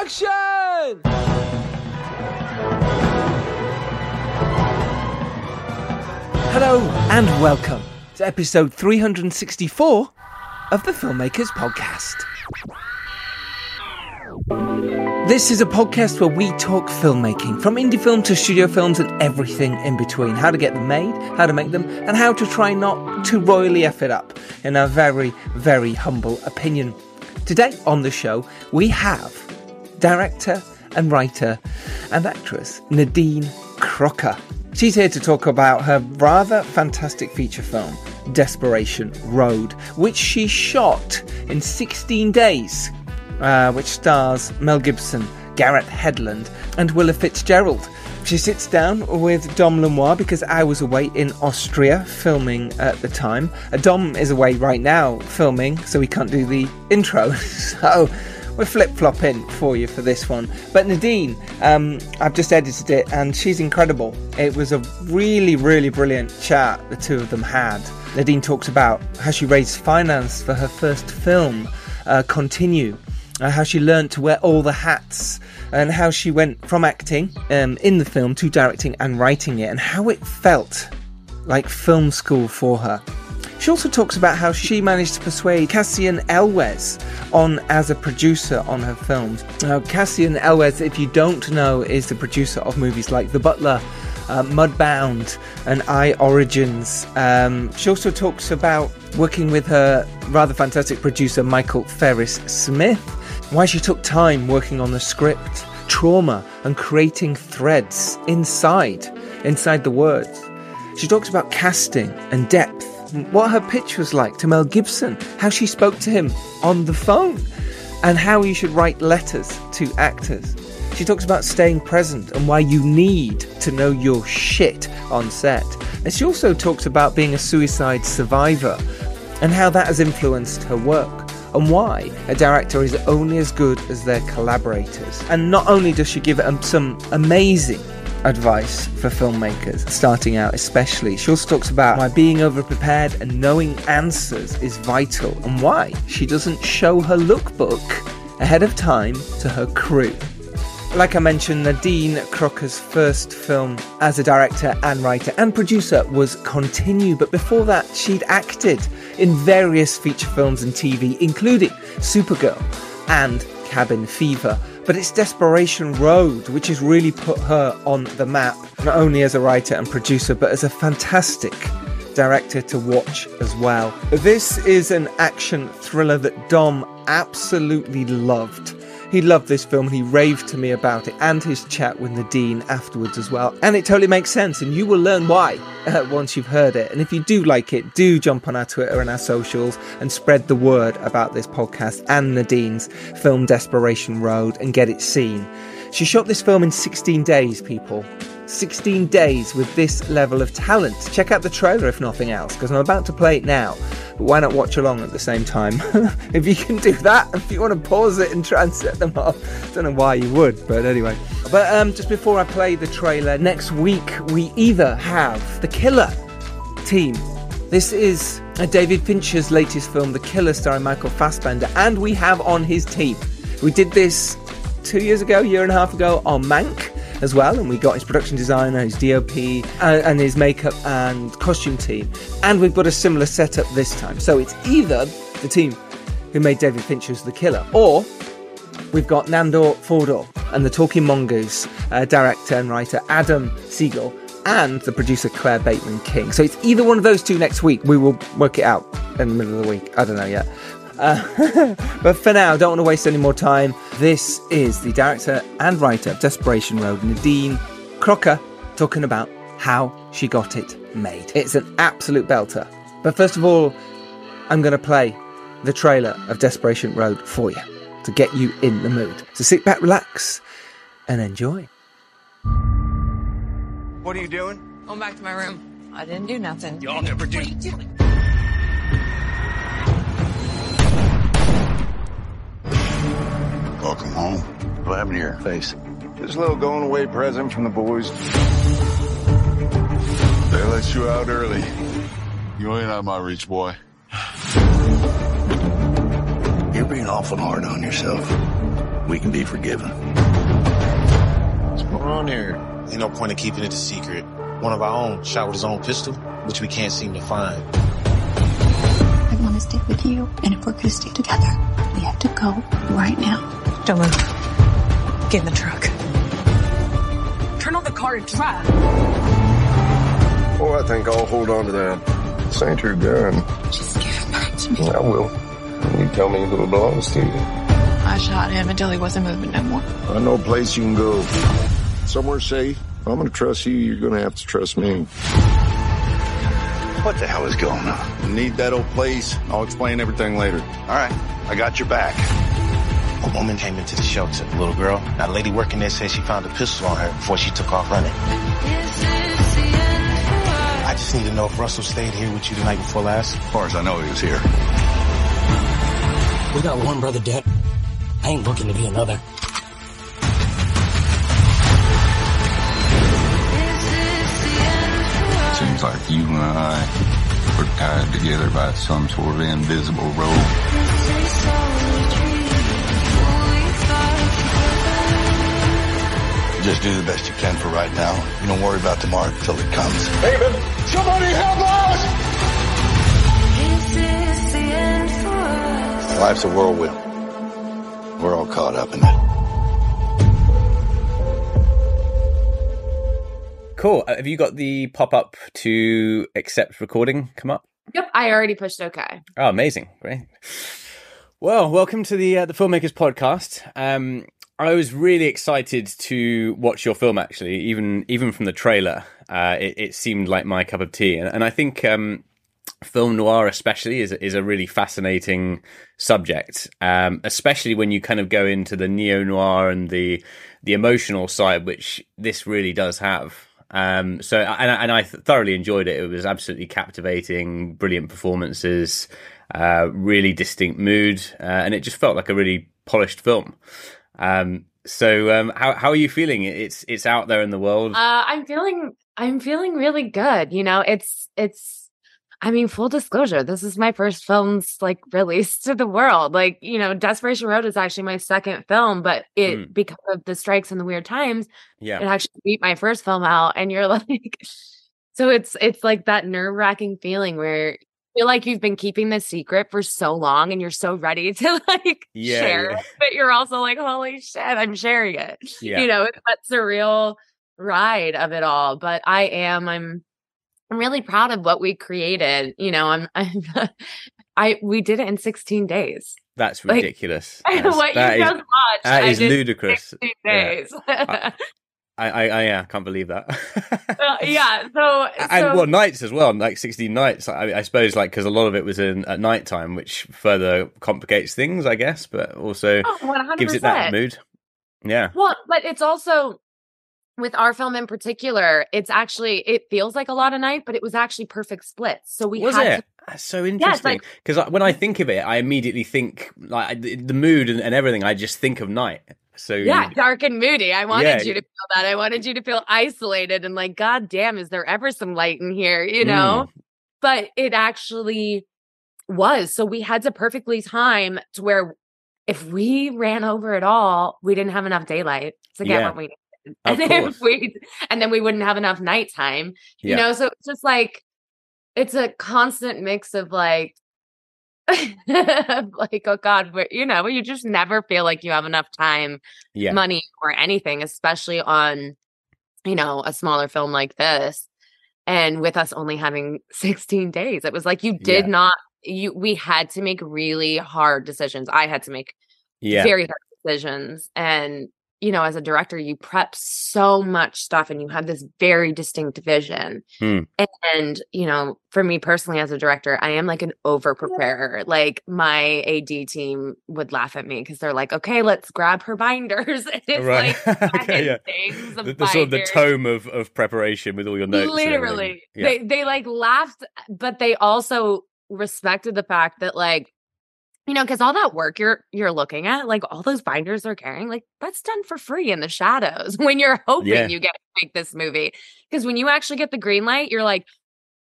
Action! Hello and welcome to episode 364 of the Filmmakers Podcast. This is a podcast where we talk filmmaking, from indie film to studio films and everything in between. How to get them made, how to make them, and how to try not to royally F it up, in our very, very humble opinion. Today on the show, we have director and writer and actress Nadine Crocker. She's here to talk about her rather fantastic feature film, Desperation Road, which she shot in 16 days, uh, which stars Mel Gibson, Garrett Hedlund, and Willa Fitzgerald. She sits down with Dom Lenoir because I was away in Austria filming at the time. Uh, Dom is away right now filming, so he can't do the intro. so we're flip flopping for you for this one. But Nadine, um, I've just edited it and she's incredible. It was a really, really brilliant chat the two of them had. Nadine talks about how she raised finance for her first film, uh, Continue, uh, how she learned to wear all the hats, and how she went from acting um, in the film to directing and writing it, and how it felt like film school for her. She also talks about how she managed to persuade Cassian Elwes on as a producer on her films. Now, Cassian Elwes, if you don't know, is the producer of movies like The Butler, uh, Mudbound, and I Origins. Um, she also talks about working with her rather fantastic producer Michael Farris Smith, why she took time working on the script, trauma, and creating threads inside, inside the words. She talks about casting and depth what her pitch was like to Mel Gibson, how she spoke to him on the phone, and how you should write letters to actors. She talks about staying present and why you need to know your shit on set. And she also talks about being a suicide survivor and how that has influenced her work and why a director is only as good as their collaborators. And not only does she give some amazing advice for filmmakers starting out, especially. She also talks about why being overprepared and knowing answers is vital and why she doesn't show her lookbook ahead of time to her crew. Like I mentioned, Nadine Crocker's first film as a director and writer and producer was Continue, but before that, she'd acted in various feature films and TV, including Supergirl and Cabin Fever but it's Desperation Road, which has really put her on the map, not only as a writer and producer, but as a fantastic director to watch as well. This is an action thriller that Dom absolutely loved. He loved this film and he raved to me about it and his chat with Nadine afterwards as well. And it totally makes sense, and you will learn why uh, once you've heard it. And if you do like it, do jump on our Twitter and our socials and spread the word about this podcast and Nadine's film Desperation Road and get it seen. She shot this film in 16 days, people. 16 days with this level of talent. Check out the trailer if nothing else, because I'm about to play it now. But why not watch along at the same time? if you can do that, if you want to pause it and try and set them up, I don't know why you would, but anyway. But um, just before I play the trailer, next week we either have The Killer team. This is David Fincher's latest film, The Killer, starring Michael Fassbender, and we have on his team. We did this two years ago, year and a half ago on Mank as well, and we got his production designer, his DOP, and, and his makeup and costume team. And we've got a similar setup this time. So it's either the team who made David Fincher's The Killer, or we've got Nandor Fodor and the Talking Mongoose uh, director and writer Adam Sigal and the producer Claire Bateman King. So it's either one of those two next week. We will work it out in the middle of the week. I don't know yet. Uh, but for now, don't want to waste any more time. This is the director and writer of Desperation Road, Nadine Crocker, talking about how she got it made. It's an absolute belter. But first of all, I'm going to play the trailer of Desperation Road for you to get you in the mood. So sit back, relax, and enjoy. What are you doing? Going back to my room. I didn't do nothing. Y'all never do. What are you doing? What happened to your face? Just a little going away present from the boys. They let you out early. You ain't out of my reach, boy. You're being awful hard on yourself. we can be forgiven. What's going on here? Ain't no point in keeping it a secret. One of our own shot with his own pistol, which we can't seem to find. I want to stay with you, and if we're going to stay together, we have to go right now. Don't move. Get in the truck. Turn on the car and drive. Oh, I think I'll hold on to that. This ain't your gun. Just give it back to me. I will. You tell me who it belongs to. I shot him until he wasn't moving no more. I know a place you can go. Somewhere safe. I'm gonna trust you, you're gonna have to trust me. What the hell is going on? Need that old place. I'll explain everything later. All right, I got your back. A woman came into the shelter, a little girl. Now, the lady working there said she found a pistol on her before she took off running. I just need to know if Russell stayed here with you the night before last. As far as I know, he was here. We got one brother dead. I ain't looking to be another. Seems like you and I were tied together by some sort of invisible rope. Just do the best you can for right now. You don't worry about tomorrow till it comes. David, somebody help us! Life's a whirlwind. We're all caught up in it. Cool. Uh, Have you got the pop up to accept recording come up? Yep, I already pushed okay. Oh, amazing! Great. Well, welcome to the uh, the filmmakers podcast. Um, I was really excited to watch your film. Actually, even even from the trailer, uh, it, it seemed like my cup of tea, and, and I think um, film noir, especially, is is a really fascinating subject. Um, especially when you kind of go into the neo noir and the the emotional side, which this really does have. Um, so, and, I- and I thoroughly enjoyed it. It was absolutely captivating, brilliant performances, uh, really distinct mood, uh, and it just felt like a really polished film. Um, so, um, how how are you feeling? It's it's out there in the world. Uh, I'm feeling I'm feeling really good. You know, it's it's I mean, full disclosure, this is my first film's like release to the world. Like, you know, Desperation Road is actually my second film, but it Mm. because of the strikes and the weird times, yeah, it actually beat my first film out. And you're like so it's it's like that nerve-wracking feeling where feel like you've been keeping the secret for so long and you're so ready to like Yeah, share yeah. it, but you're also like, holy shit, I'm sharing it yeah, you know it's that surreal ride of it all but i am i'm i'm really proud of what we created you know i'm i'm i we did it in 16 days that's like, ridiculous. That's- what that you is- just watched that is ludicrous. 16 Yeah. days I, I, I, yeah, can't believe that. Uh, yeah so and well, nights as well, like sixteen nights. I, I suppose, like because a lot of it was in at night time, which further complicates things, I guess, but also oh, gives it that mood. Yeah, Well, but it's also with our film in particular, it's actually it feels like a lot of night, but it was actually perfect splits. So we was had it? That's so interesting like- because when I think of it, I immediately think like the, the mood and, and everything. I just think of night. So yeah, dark and moody. I wanted Yeah. you to feel that. I wanted you to feel isolated and like, God damn, is there ever some light in here? You know? Mm. But it actually was. So we had to perfectly time to where if we ran over at all, we didn't have enough daylight to get Yeah. what we needed. And then we and then we wouldn't have enough nighttime. Yeah. You know, so it's just like it's a constant mix of like like oh god but you know you just never feel like you have enough time yeah, money or anything especially on you know a smaller film like this and with us only having 16 days it was like you did Yeah. not you we had to make really hard decisions. I had to make yeah, very hard decisions and you know as a director you prep so much stuff and you have this very distinct vision Hmm. and you know for me personally as a director i am like an over preparer like my ad team would laugh at me because they're like okay let's grab her binders and it's right. like okay, yeah. things of The, the sort of the tome of, of preparation with all your notes. literally Yeah. they they like laughed but they also respected the fact that like you know because all that work you're you're looking at like all those binders they're carrying like that's done for free in the shadows when you're hoping Yeah. you get to make this movie because when you actually get the green light you're like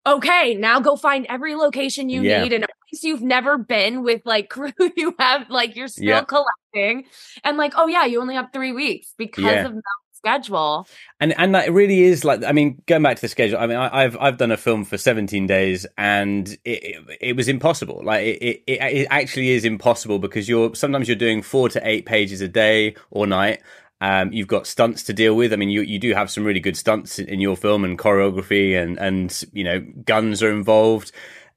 okay now go find every location you Yeah. need and places you've never been with like crew you have like you're still Yeah. collecting and like oh yeah you only have three weeks because of schedule and and that really is like I mean going back to the schedule I mean I, I've I've done a film for 17 days and it it, it was impossible like it, it it actually is impossible because you're sometimes you're doing 4 to 8 pages a day or night um, you've got stunts to deal with. I mean, you, you do have some really good stunts in your film and choreography, and and you know guns are involved.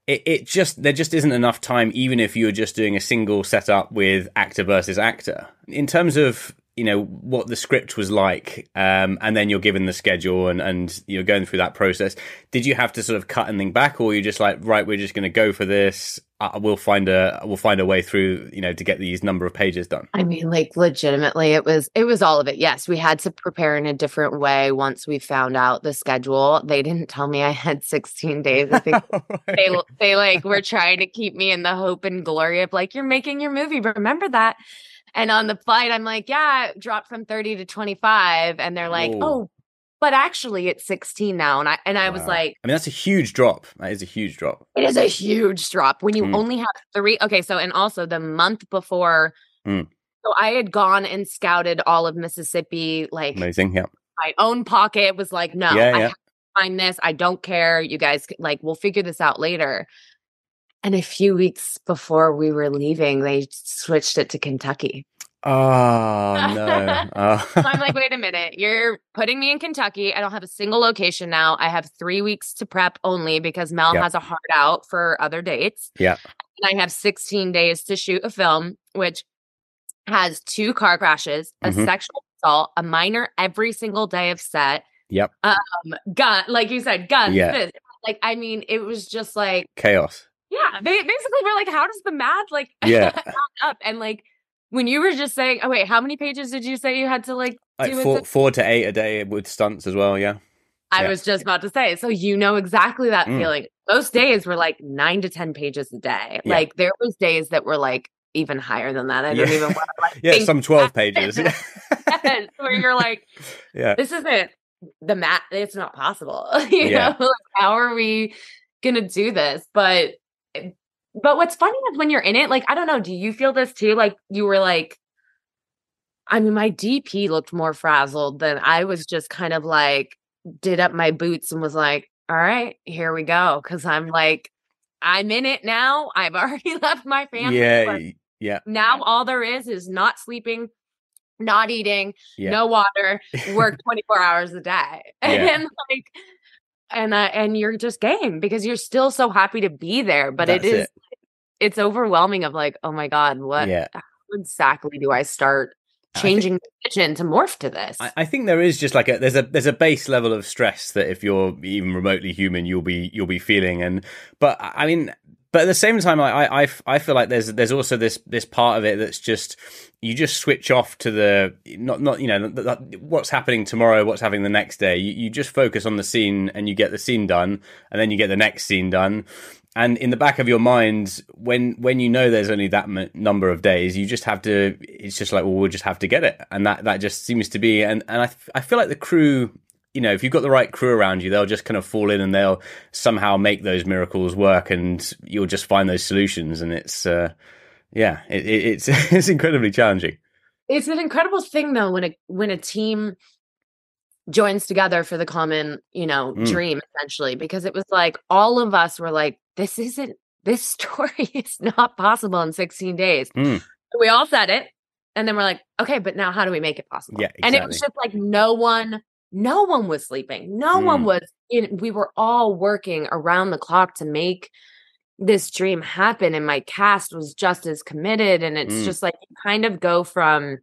It, it just there just isn't enough time, even if you're just doing a single setup with actor versus actor. In terms of you know what the script was like, um, and then you're given the schedule and and you're going through that process. Did you have to sort of cut anything back, or were you just like, right, we're just going to go for this? Uh, we'll find a we'll find a way through, you know, to get these number of pages done. I mean, like legitimately, it was it was all of it. Yes, we had to prepare in a different way once we found out the schedule. They didn't tell me I had 16 days. I think they they like were trying to keep me in the hope and glory of like you're making your movie. Remember that. And on the flight, I'm like, yeah, dropped from 30 to 25, and they're like, Whoa. oh, but actually it's 16 now. And I and I was like, I mean, that's a huge drop. That is a huge drop. it is a huge drop when you Mm. only have three. Okay, so and also the month before. Mm. So I had gone and scouted all of Mississippi, like Amazing. Yeah. my own pocket was like, no, Yeah, I yeah. have to find this. I don't care. You guys, like, we'll figure this out later. And a few weeks before we were leaving, they switched it to Kentucky. Oh no. Oh. So I'm like, wait a minute, you're putting me in Kentucky. I don't have a single location now. I have three weeks to prep only because Mel Yep. has a hard out for other dates. yeah. And I have 16 days to shoot a film, which has two car crashes, a Mhm. sexual assault, a minor every single day of set, Yep. um, gun, like you said, guns. Yeah. this. Like, I mean, it was just like, Chaos. Yeah, ba- basically, we're like, how does the math like Yeah. up? And like, when you were just saying, oh wait, how many pages did you say you had to like Like four, to- four to eight a day with stunts as well. Yeah. I yeah. was just about to say, so you know exactly that Mm. feeling. Most days were like nine to ten pages a day. Yeah. Like there was days that were like even higher than that. I don't even want to like Yeah. Some 12 pages. Yeah. where you're like, yeah. this isn't the math. It's not possible. you Yeah. know, like, how are we gonna do this? But but what's funny is when you're in it, like I don't know, do you feel this too? Like you were like, I mean, my DP looked more frazzled than I was. Just kind of like did up my boots and was like, all right, here we go, because I'm like. I'm in it now. I've already left my family. Yeah. Yeah. Now all there is is not sleeping, not eating, Yeah. no water, work 24 hours a day. Yeah. And like and uh, and you're just game because you're still so happy to be there, but That's it is it. It's overwhelming of like, oh my god, what Yeah. how exactly do I start think- changing the vision to morph to this? I, I think there is just like a there's a there's a base level of stress that if you're even remotely human you'll be you'll be feeling and but I mean but at the same time I, I, I feel like there's there's also this this part of it that's just you just switch off to the not not you know what's happening tomorrow what's happening the next day you, you just focus on the scene and you get the scene done and then you get the next scene done and in the back of your mind when when you know there's only that m- number of days you just have to it's just like well we'll just have to get it. And that that just seems to be and and i, f- I feel like the crew you know if you've got the right crew around you they'll just kind of fall in and they'll somehow make those miracles work and you'll just find those solutions. And it's uh yeah it, it, it's it's incredibly challenging. It's an incredible thing though when a when a team joins together for the common you know Mm. dream essentially because it was like all of us were like this isn't this story is not possible in 16 days Mm. we all said it and then we're like okay but now how do we make it possible Yeah, and it was just like no one no one was sleeping no one Mm. was in, we were all working around the clock to make this dream happen and my cast was just as committed and it's Mm. just like you kind of go from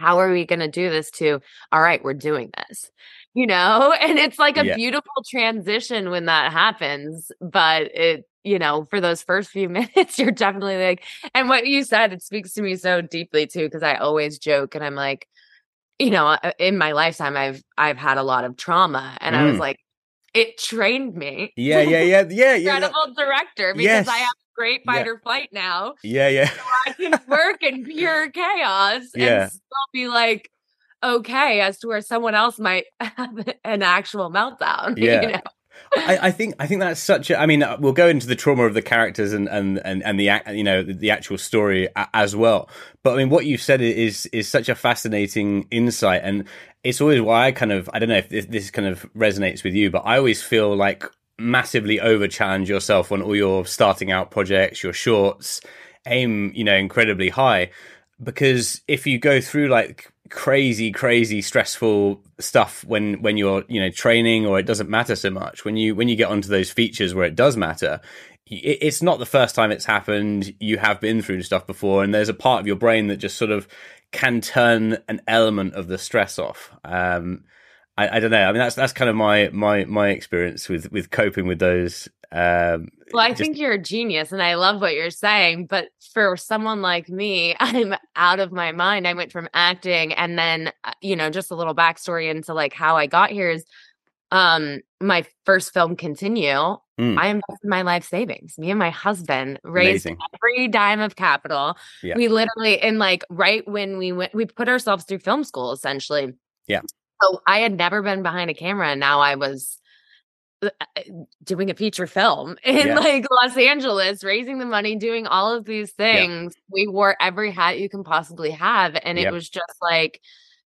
how are we going to do this to all right we're doing this you know and it's like a Yeah. beautiful transition when that happens but it you know for those first few minutes you're definitely like and what you said it speaks to me so deeply too because i always joke and i'm like you know uh, in my lifetime i've i've had a lot of trauma and i was Mm. like it trained me yeah yeah yeah yeah yeah incredible director because i Yes. Great Yeah. fight or flight now yeah yeah I can work in pure chaos Yeah. and still be like okay as to where someone else might have an actual meltdown. Yeah. You know? I, I, think I think that's such a. I mean, uh, we'll go into the trauma of the characters and and and, and the you know the actual story as well. But I mean, what you've said is is such a fascinating insight, and it's always why I kind of I don't know if this, this kind of resonates with you, but I always feel like massively over challenge yourself on all your starting out projects, your shorts, aim you know incredibly high. Because if you go through like crazy crazy stressful stuff when when you're you know training or it doesn't matter so much when you when you get onto those features where it does matter it's not the first time it's happened. You have been through stuff before and there's a part of your brain that just sort of can turn an element of the stress off. Um, I, I, don't know. I mean, that's that's kind of my my my experience with with coping with those um, well, I just... think you're a genius and I love what you're saying. But for someone like me, I'm out of my mind. I went from acting and then, uh, you know, just a little backstory into like how I got here is um my first film continue mm. i invested my life savings me and my husband raised Amazing. every dime of capital yeah. we literally in like right when we went we put ourselves through film school essentially yeah so i had never been behind a camera and now i was uh, uh, doing a feature film in yeah. like Los Angeles, raising the money, doing all of these things. Yeah. We wore every hat you can possibly have. And it was just like,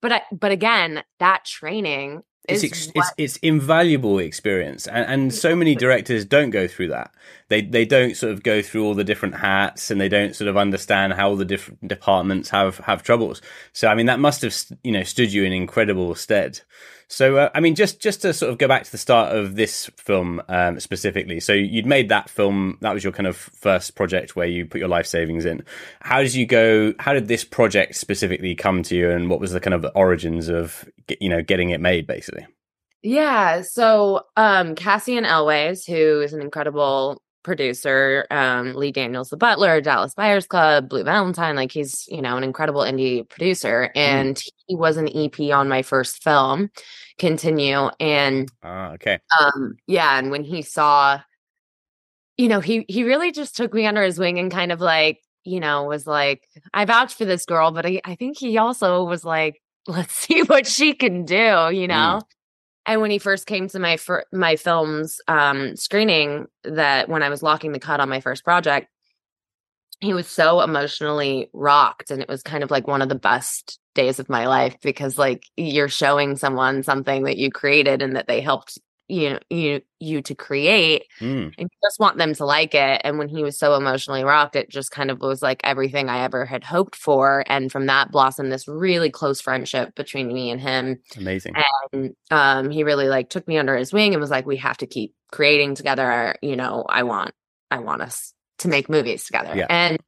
but I, but again, that training it's, ex- it's it's invaluable experience and, and so many directors don't go through that they they don't sort of go through all the different hats and they don't sort of understand how all the different departments have have troubles so i mean that must have you know stood you in incredible stead so, uh, I mean, just just to sort of go back to the start of this film um, specifically. So, you'd made that film. That was your kind of first project where you put your life savings in. How did you go? How did this project specifically come to you, and what was the kind of origins of you know getting it made, basically? Yeah. So, um, Cassian Elwes, who is an incredible producer, um, Lee Daniels, the butler, Dallas Buyers Club, Blue Valentine. Like he's, you know, an incredible indie producer. Mm-hmm. And mm. he was an EP on my first film, Continue. And uh, okay. Um, yeah. And when he saw, you know, he he really just took me under his wing and kind of like, you know, was like, I vouch for this girl, but I, I think he also was like, let's see what she can do, you know? Mm. And when he first came to my fir- my film's um, screening, that when I was locking the cut on my first project, he was so emotionally rocked, and it was kind of like one of the best days of my life because like you're showing someone something that you created and that they helped you know you you to create mm. and just want them to like it and when he was so emotionally rocked it just kind of was like everything i ever had hoped for and from that blossomed this really close friendship between me and him amazing and um he really like took me under his wing and was like we have to keep creating together you know i want i want us to make movies together yeah. and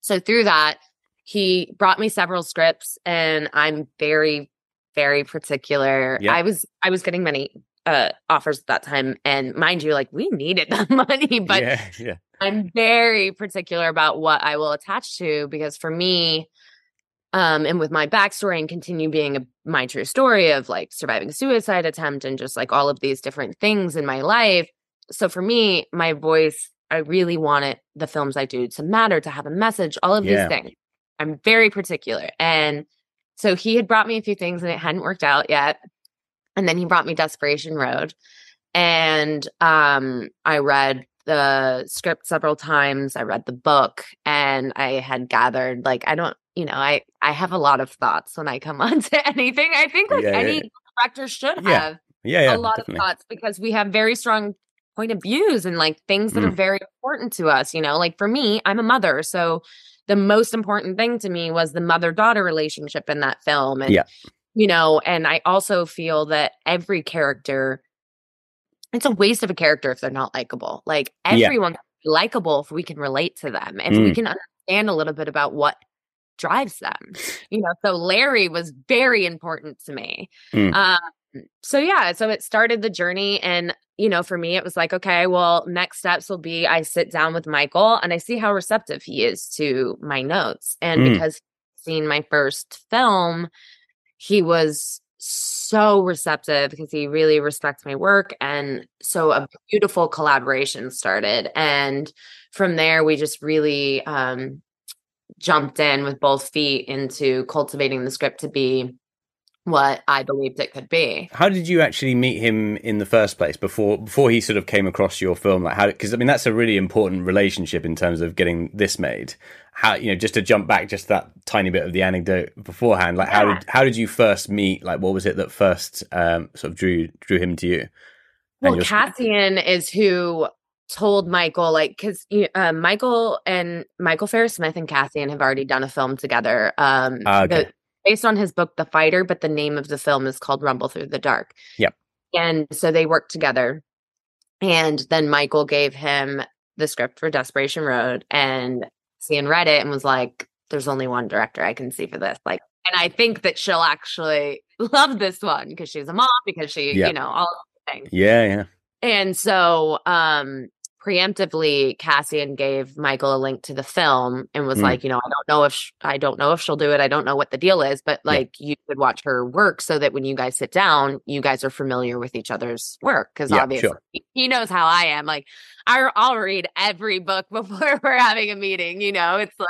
so through that he brought me several scripts and i'm very very particular. I was I was getting many uh, offers at that time. And mind you, like we needed the money, but yeah, yeah. I'm very particular about what I will attach to because for me, um, and with my backstory and continue being a, my true story of like surviving suicide attempt and just like all of these different things in my life. So for me, my voice, I really wanted the films I do to matter, to have a message, all of yeah. these things. I'm very particular. And so he had brought me a few things and it hadn't worked out yet. And then he brought me Desperation Road. And um, I read the script several times. I read the book and I had gathered like I don't, you know, I I have a lot of thoughts when I come onto anything. I think like yeah, any yeah. director should yeah. have yeah, yeah, a lot definitely. of thoughts because we have very strong point of views and like things that mm. are very important to us, you know. Like for me, I'm a mother, so the most important thing to me was the mother-daughter relationship in that film and yeah you know and i also feel that every character it's a waste of a character if they're not likable like everyone yeah. likable if we can relate to them if mm. we can understand a little bit about what drives them you know so larry was very important to me mm. um so yeah so it started the journey and you know for me it was like okay well next steps will be i sit down with michael and i see how receptive he is to my notes and mm. because seen my first film he was so receptive because he really respects my work and so a beautiful collaboration started and from there we just really um, jumped in with both feet into cultivating the script to be what I believed it could be. How did you actually meet him in the first place before before he sort of came across your film? Like how? Because I mean, that's a really important relationship in terms of getting this made. How you know, just to jump back, just that tiny bit of the anecdote beforehand. Like how did how did you first meet? Like what was it that first um, sort of drew drew him to you? Well, your- Cassian is who told Michael, like, because uh, Michael and Michael Farris Smith and Cassian have already done a film together. Um, Ah, okay. the- based on his book, The Fighter, but the name of the film is called Rumble Through the Dark. Yep. And so they worked together. And then Michael gave him the script for Desperation Road, and Cassian read it and was like, "There's only one director I can see for this." Like, and I think that she'll actually love this one because she's a mom, because she, Yeah. you know, all of the things. Yeah, yeah. And so, um, preemptively, Cassian gave Michael a link to the film and was Mm. like, you know, I don't know if sh- I don't know if she'll do it. I don't know what the deal is, but Yeah. like you could watch her work so that when you guys sit down, you guys are familiar with each other's work because Yeah, obviously sure. he- he knows how I am. Like, I, I'll read every book before we're having a meeting. You know, it's like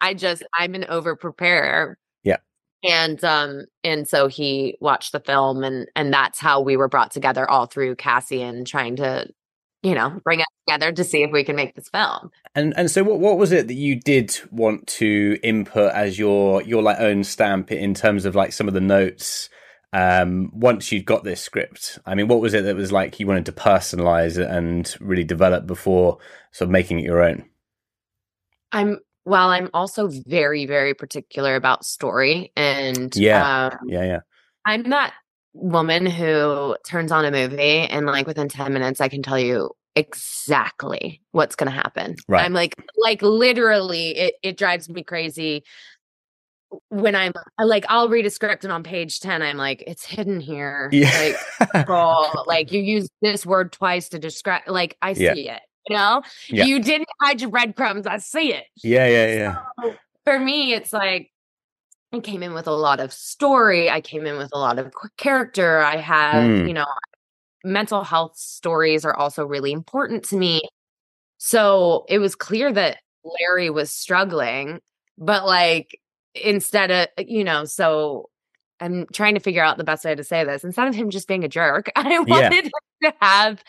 I just I'm an over preparer Yeah. and um and so he watched the film and and that's how we were brought together all through Cassian trying to you know bring us together to see if we can make this film And and so what what was it that you did want to input as your your like own stamp in terms of like some of the notes um once you'd got this script? I mean, what was it that was like you wanted to personalize it and really develop before sort of making it your own? i'm well i'm also very very particular about story and Yeah. um, Yeah, yeah. i'm that woman who turns on a movie and like within 10 minutes i can tell you exactly what's going to happen Right. i'm like like literally it, it drives me crazy when i'm uh, like i'll read a script and on page 10 i'm like it's hidden here Yeah. like girl, like you use this word twice to describe like i see Yeah. it you know Yeah. you didn't hide your breadcrumbs i see it yeah, yeah, yeah. so for me, it's like I came in with a lot of story. I came in with a lot of character. I have, Mm. you know, mental health stories are also really important to me. So it was clear that Larry was struggling, but like instead of, you know, so I'm trying to figure out the best way to say this. Instead of him just being a jerk, I wanted him to have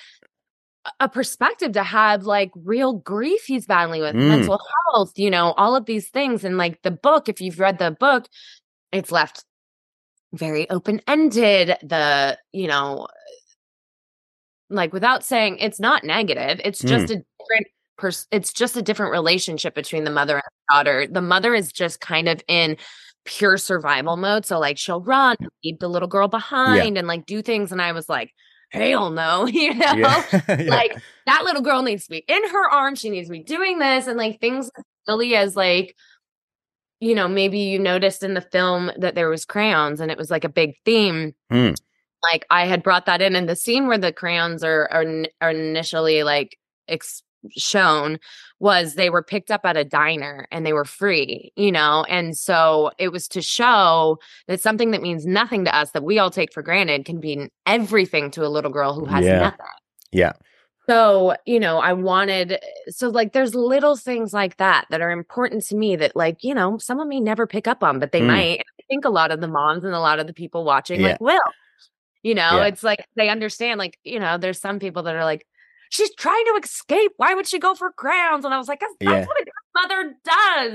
a perspective to have like real grief he's battling with Mm. mental health you know all of these things and like the book if you've read the book it's left very open ended the you know like without saying it's not negative it's just a different pers- it's just a different relationship between the mother and the daughter. The mother is just kind of in pure survival mode so like she'll run leave the little girl behind and like do things and i was like hell no you know Yeah. Yeah. like that little girl needs to be in her arms she needs to be doing this and like things silly as like you know maybe you noticed in the film that there was crayons and it was like a big theme Hmm. like i had brought that in and the scene where the crayons are are, are initially like ex- shown was they were picked up at a diner and they were free you know and so it was to show that something that means nothing to us that we all take for granted can be everything to a little girl who has Yeah. nothing yeah. so, you know, I wanted, so like there's little things like that that are important to me that, like, you know, someone may never pick up on, but they Mm. might. I think a lot of the moms and a lot of the people watching, Yeah. like, will. You know, Yeah. it's like they understand, like, you know, there's some people that are like, she's trying to escape. Why would she go for crowns? And I was like, that's, Yeah. that's what a good mother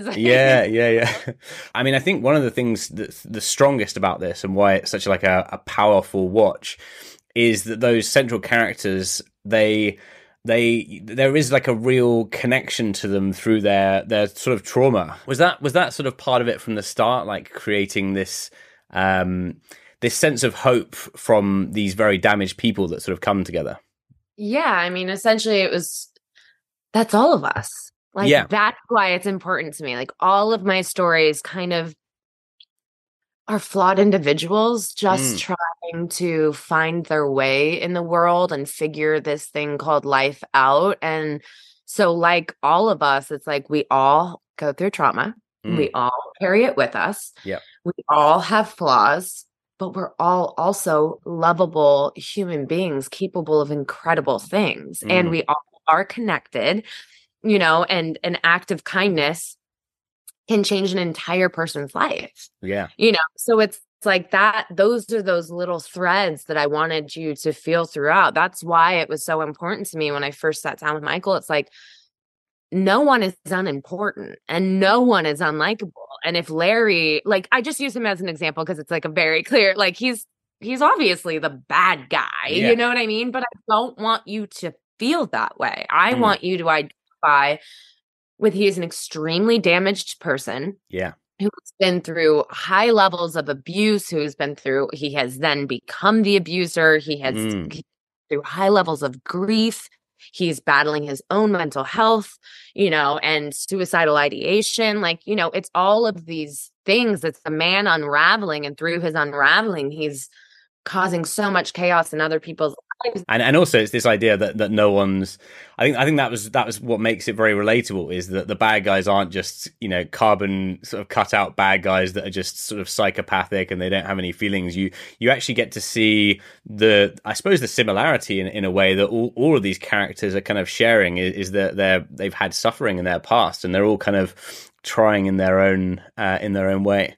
does. yeah, yeah, yeah. I mean, I think one of the things that's the strongest about this and why it's such like a, a powerful watch is that those central characters they they there is like a real connection to them through their their sort of trauma. Was that was that sort of part of it from the start, like creating this um this sense of hope from these very damaged people that sort of come together. Yeah, I mean, essentially, it was that's all of us. Like, Yeah. that's why it's important to me. Like, all of my stories kind of are flawed individuals just Mm. trying to find their way in the world and figure this thing called life out. And so, like all of us, it's like we all go through trauma, Mm. we all carry it with us, Yeah. we all have flaws but we're all also lovable human beings capable of incredible things and Mm. we all are connected you know and an act of kindness can change an entire person's life Yeah. you know so it's like that those are those little threads that I wanted you to feel throughout. That's why it was so important to me when I first sat down with Michael. It's like no one is unimportant and no one is unlikable. And if Larry, like I just use him as an example because it's like a very clear, like he's he's obviously the bad guy, Yeah. you know what I mean? But I don't want you to feel that way. I Mm. want you to identify with he is an extremely damaged person Yeah. who's been through high levels of abuse, who's been through, he has then become the abuser. He has Mm. through high levels of grief. He's battling his own mental health, you know, and suicidal ideation. Like, you know, it's all of these things. It's the man unraveling, and through his unraveling, he's causing so much chaos in other people's. And and also it's this idea that that no one's i think i think that was that was what makes it very relatable is that the bad guys aren't just you know carbon sort of cut out bad guys that are just sort of psychopathic and they don't have any feelings. You you actually get to see the i suppose the similarity in, in a way that all, all of these characters are kind of sharing is, is that they're they've had suffering in their past and they're all kind of trying in their own uh, in their own way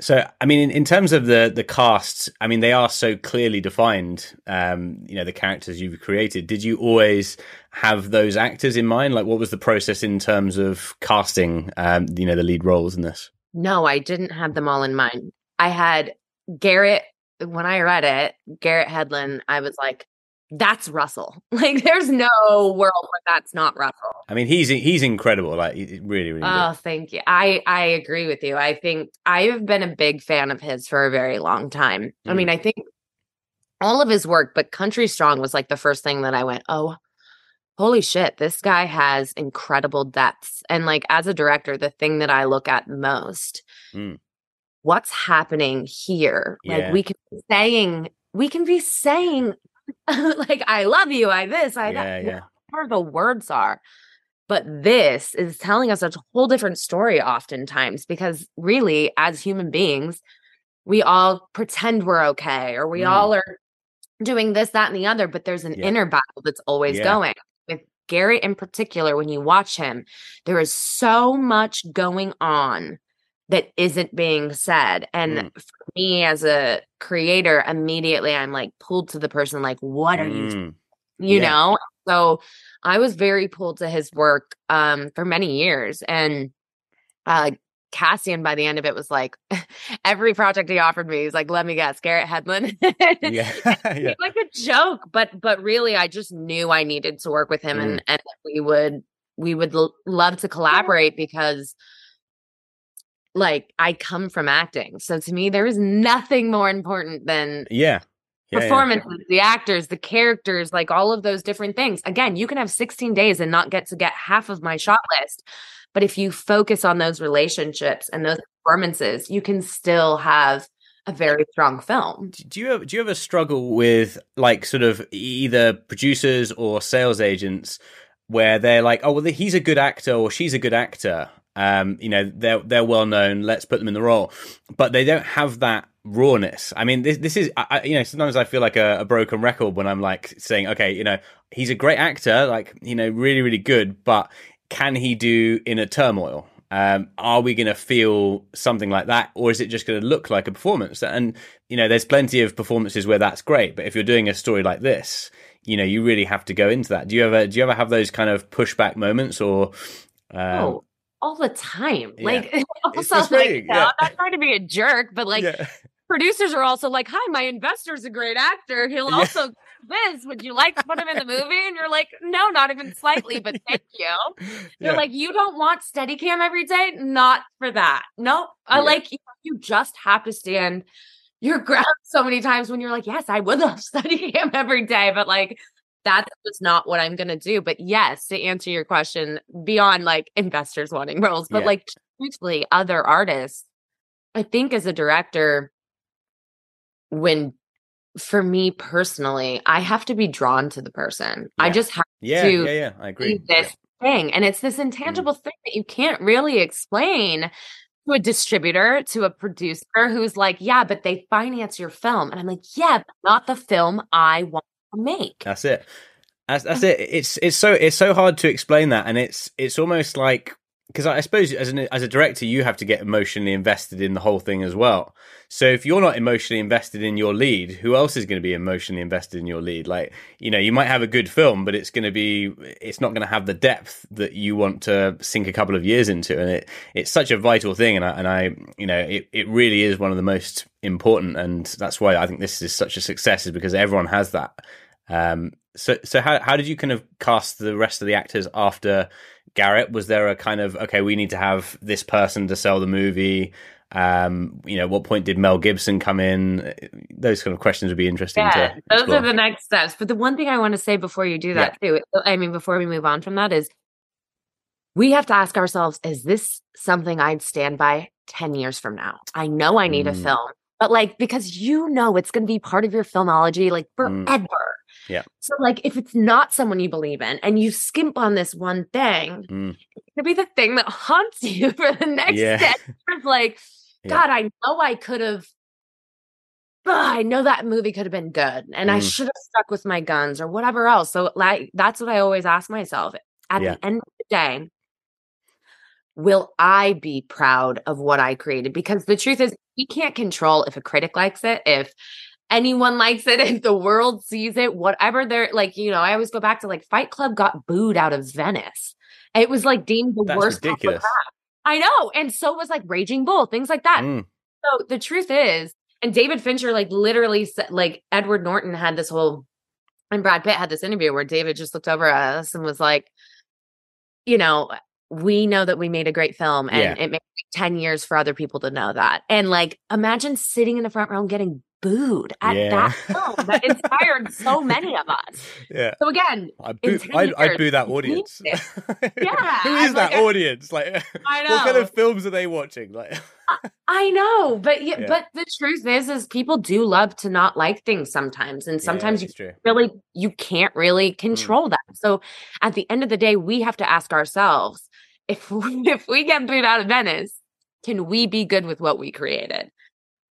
so, I mean, in, in terms of the the cast, I mean, they are so clearly defined. Um, you know, the characters you've created. Did you always have those actors in mind? Like, what was the process in terms of casting? Um, you know, the lead roles in this. No, I didn't have them all in mind. I had Garrett, when I read it, Garrett Hedlund, I was like, that's Russell. Like, there's no world where that's not Russell. I mean, he's he's incredible. Like, really, really. Oh, good. thank you. I I agree with you. I think I have been a big fan of his for a very long time. I Mm. mean, I think all of his work, but Country Strong was like the first thing that I went, "Oh, holy shit, this guy has incredible depths." And like as a director, the thing that I look at most, Mm. what's happening here? Yeah. Like we can be saying we can be saying like I love you, I this, I Yeah, that yeah. whatever the words are. But this is telling us a whole different story oftentimes because really, as human beings, we all pretend we're okay or we Mm. all are doing this, that, and the other, but there's an Yeah. inner battle that's always Yeah. going. With Garrett in particular, when you watch him, there is so much going on that isn't being said. And Mm. for me as a creator, immediately I'm like pulled to the person, like, what are you Mm. you Yeah. know so i was very pulled to his work um for many years and uh cassian by the end of it was like every project he offered me he's like let me guess garrett hedlund Yeah, yeah. like a joke but but really i just knew i needed to work with him Mm. and and we would we would l- love to collaborate because like i come from acting so to me there is nothing more important than Yeah. Yeah, yeah. performances, the actors, the characters, like all of those different things. Again, you can have 16 days and not get to get half of my shot list. But if you focus on those relationships and those performances, you can still have a very strong film. do you ever, do you ever struggle with like sort of either producers or sales agents where they're like, oh well, he's a good actor or she's a good actor, um, you know, they're they're well known, let's put them in the role, but they don't have that rawness. I mean, this this is I, you know sometimes I feel like a, a broken record when I'm like saying, okay, you know, he's a great actor, like you know, really really good, but can he do in a turmoil? Um, are we going to feel something like that, or is it just going to look like a performance? And you know, there's plenty of performances where that's great, but if you're doing a story like this, you know, you really have to go into that. Do you ever do you ever have those kind of pushback moments, or um, oh, all the time. yeah. Like It's also like frustrating, you know, yeah. Oh, I'm not trying to be a jerk, but like yeah. producers are also like, "Hi, my investor's a great actor. He'll also this. Would you like to put him in the movie?" And you're like, "No, not even slightly, but thank you." They're like, "You don't want Steadicam every day? Not for that. No, I Yeah. like you. You just have to stand your ground so many times when you're like, yes, I would love Steadicam every day, but like." That's just not what I'm gonna do. But yes, to answer your question, beyond like investors wanting roles, but Yeah. like truthfully, other artists, I think as a director, when for me personally, I have to be drawn to the person. I just have yeah, to yeah, yeah, I agree. this thing. And it's this mm-hmm. intangible thing that you can't really explain to a distributor, to a producer who's like, yeah, but they finance your film. And I'm like, yeah, but not the film I want to make. That's it. That's that's ah. it. It's it's so it's so hard to explain that, and it's it's almost like because I suppose as an as a director, you have to get emotionally invested in the whole thing as well. So if you're not emotionally invested in your lead, who else is going to be emotionally invested in your lead? Like you know, you might have a good film, but it's going to be it's not going to have the depth that you want to sink a couple of years into, and it it's such a vital thing. And I and I you know it it really is one of the most important, and that's why I think this is such a success, is because everyone has that. Um, so so how how did you kind of cast the rest of the actors after? Garrett? Was there a kind of okay, we need to have this person to sell the movie? Um, you know, what point did Mel Gibson come in? Those kind of questions would be interesting. Yeah, to those are the next steps. But the one thing I want to say before you do that too, I mean, before we move on from that, is we have to ask ourselves: Is this something I'd stand by ten years from now? I know I need a Mm. film, but like because you know it's going to be part of your filmology like Mm. Yeah. So like if it's not someone you believe in and you skimp on this one thing, Mm. it's gonna be the thing that haunts you for the next Yeah. 10 years. Like, Yeah. God, I know I could have I know that movie could have been good and I Mm. should have stuck with my guns or whatever else. So like that's what I always ask myself. At Yeah. the end of the day, will I be proud of what I created? Because the truth is, we can't control if a critic likes it, if anyone likes it, if the world sees it, whatever they're like, you know, I always go back to like Fight Club got booed out of Venice. It was like deemed the That's worst. ridiculous. I know. And so was like Raging Bull, things like that. Mm. So the truth is, and David Fincher, like literally said, like Edward Norton had this whole, and Brad Pitt had this interview where David just looked over at us and was like, you know, we know that we made a great film and Yeah. it may take 10 years for other people to know that. And like, imagine sitting in the front row and getting booed at Yeah. that film that inspired so many of us. Yeah. So again, I boo, 10 I, I boo that audience. Yeah, Who I'm that like, audience? Like, I what kind of films are they watching? Like, I know, but yeah, Yeah. but the truth is, is people do love to not like things sometimes, and sometimes you true. really you can't really mm. control that. So at the end of the day, we have to ask ourselves if we, if we get booed out of Venice, can we be good with what we created?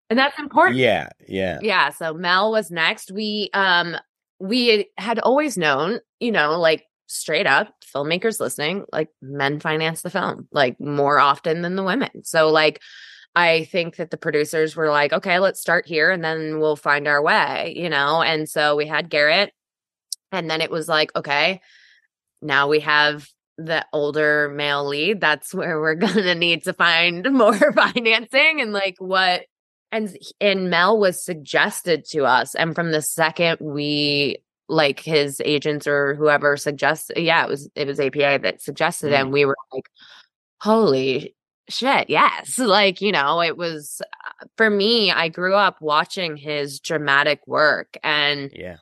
And that's important. yeah, yeah, Yeah. So Mel was next. We um we had always known, you know, like straight up filmmakers listening, like men finance the film like more often than the women. So like I think that the producers were like, okay, let's start here and then we'll find our way, you know. And so we had Garrett and then it was like, okay, now we have the older male lead. That's where we're gonna need to find more financing and like what and and Mel was suggested to us, and from the second we like his agents or whoever suggested, yeah, it was it was APA that suggested, it, and we were like, holy shit, yes, like you know, it was uh, for me. I grew up watching his dramatic work and yeah.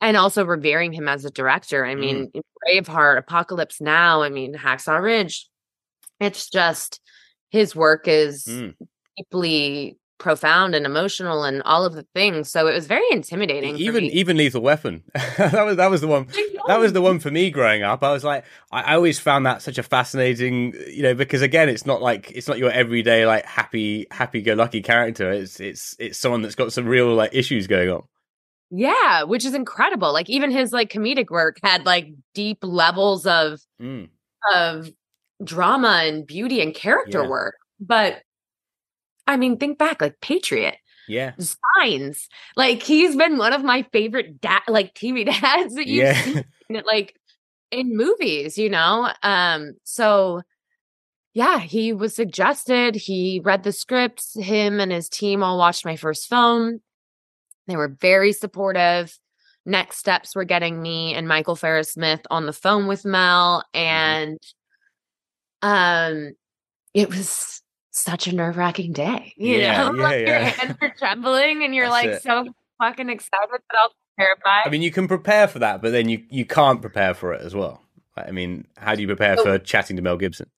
and also revering him as a director. I mean, Braveheart, Apocalypto, I mean, Hacksaw Ridge. It's just his work is Mm. deeply profound and emotional and all of the things. So it was very intimidating. for Even me. even Lethal Weapon. that was that was the one. That was the one for me growing up. I was like, I, I always found that such a fascinating, you know, because again, it's not like it's not your everyday like happy happy go lucky character. It's it's it's someone that's got some real like issues going on. yeah, which is incredible. Like even his like comedic work had like deep levels of Mm. of drama and beauty and character Yeah. work. But I mean, think back, like Patriot. Yeah. signs. Like he's been one of my favorite dad, like TV dads that you've Yeah. seen, like in movies, you know. Um, so yeah, he was suggested. He read the scripts. Him and his team all watched my first film. They were very supportive. Next steps were getting me and Michael Farris Smith on the phone with Mel, and um, it was such a nerve wracking day. You Yeah, know, yeah, like your hands are trembling, and you're That's like it. so fucking excited, but also terrified. I mean, you can prepare for that, but then you you can't prepare for it as well. I mean, how do you prepare for chatting to Mel Gibson?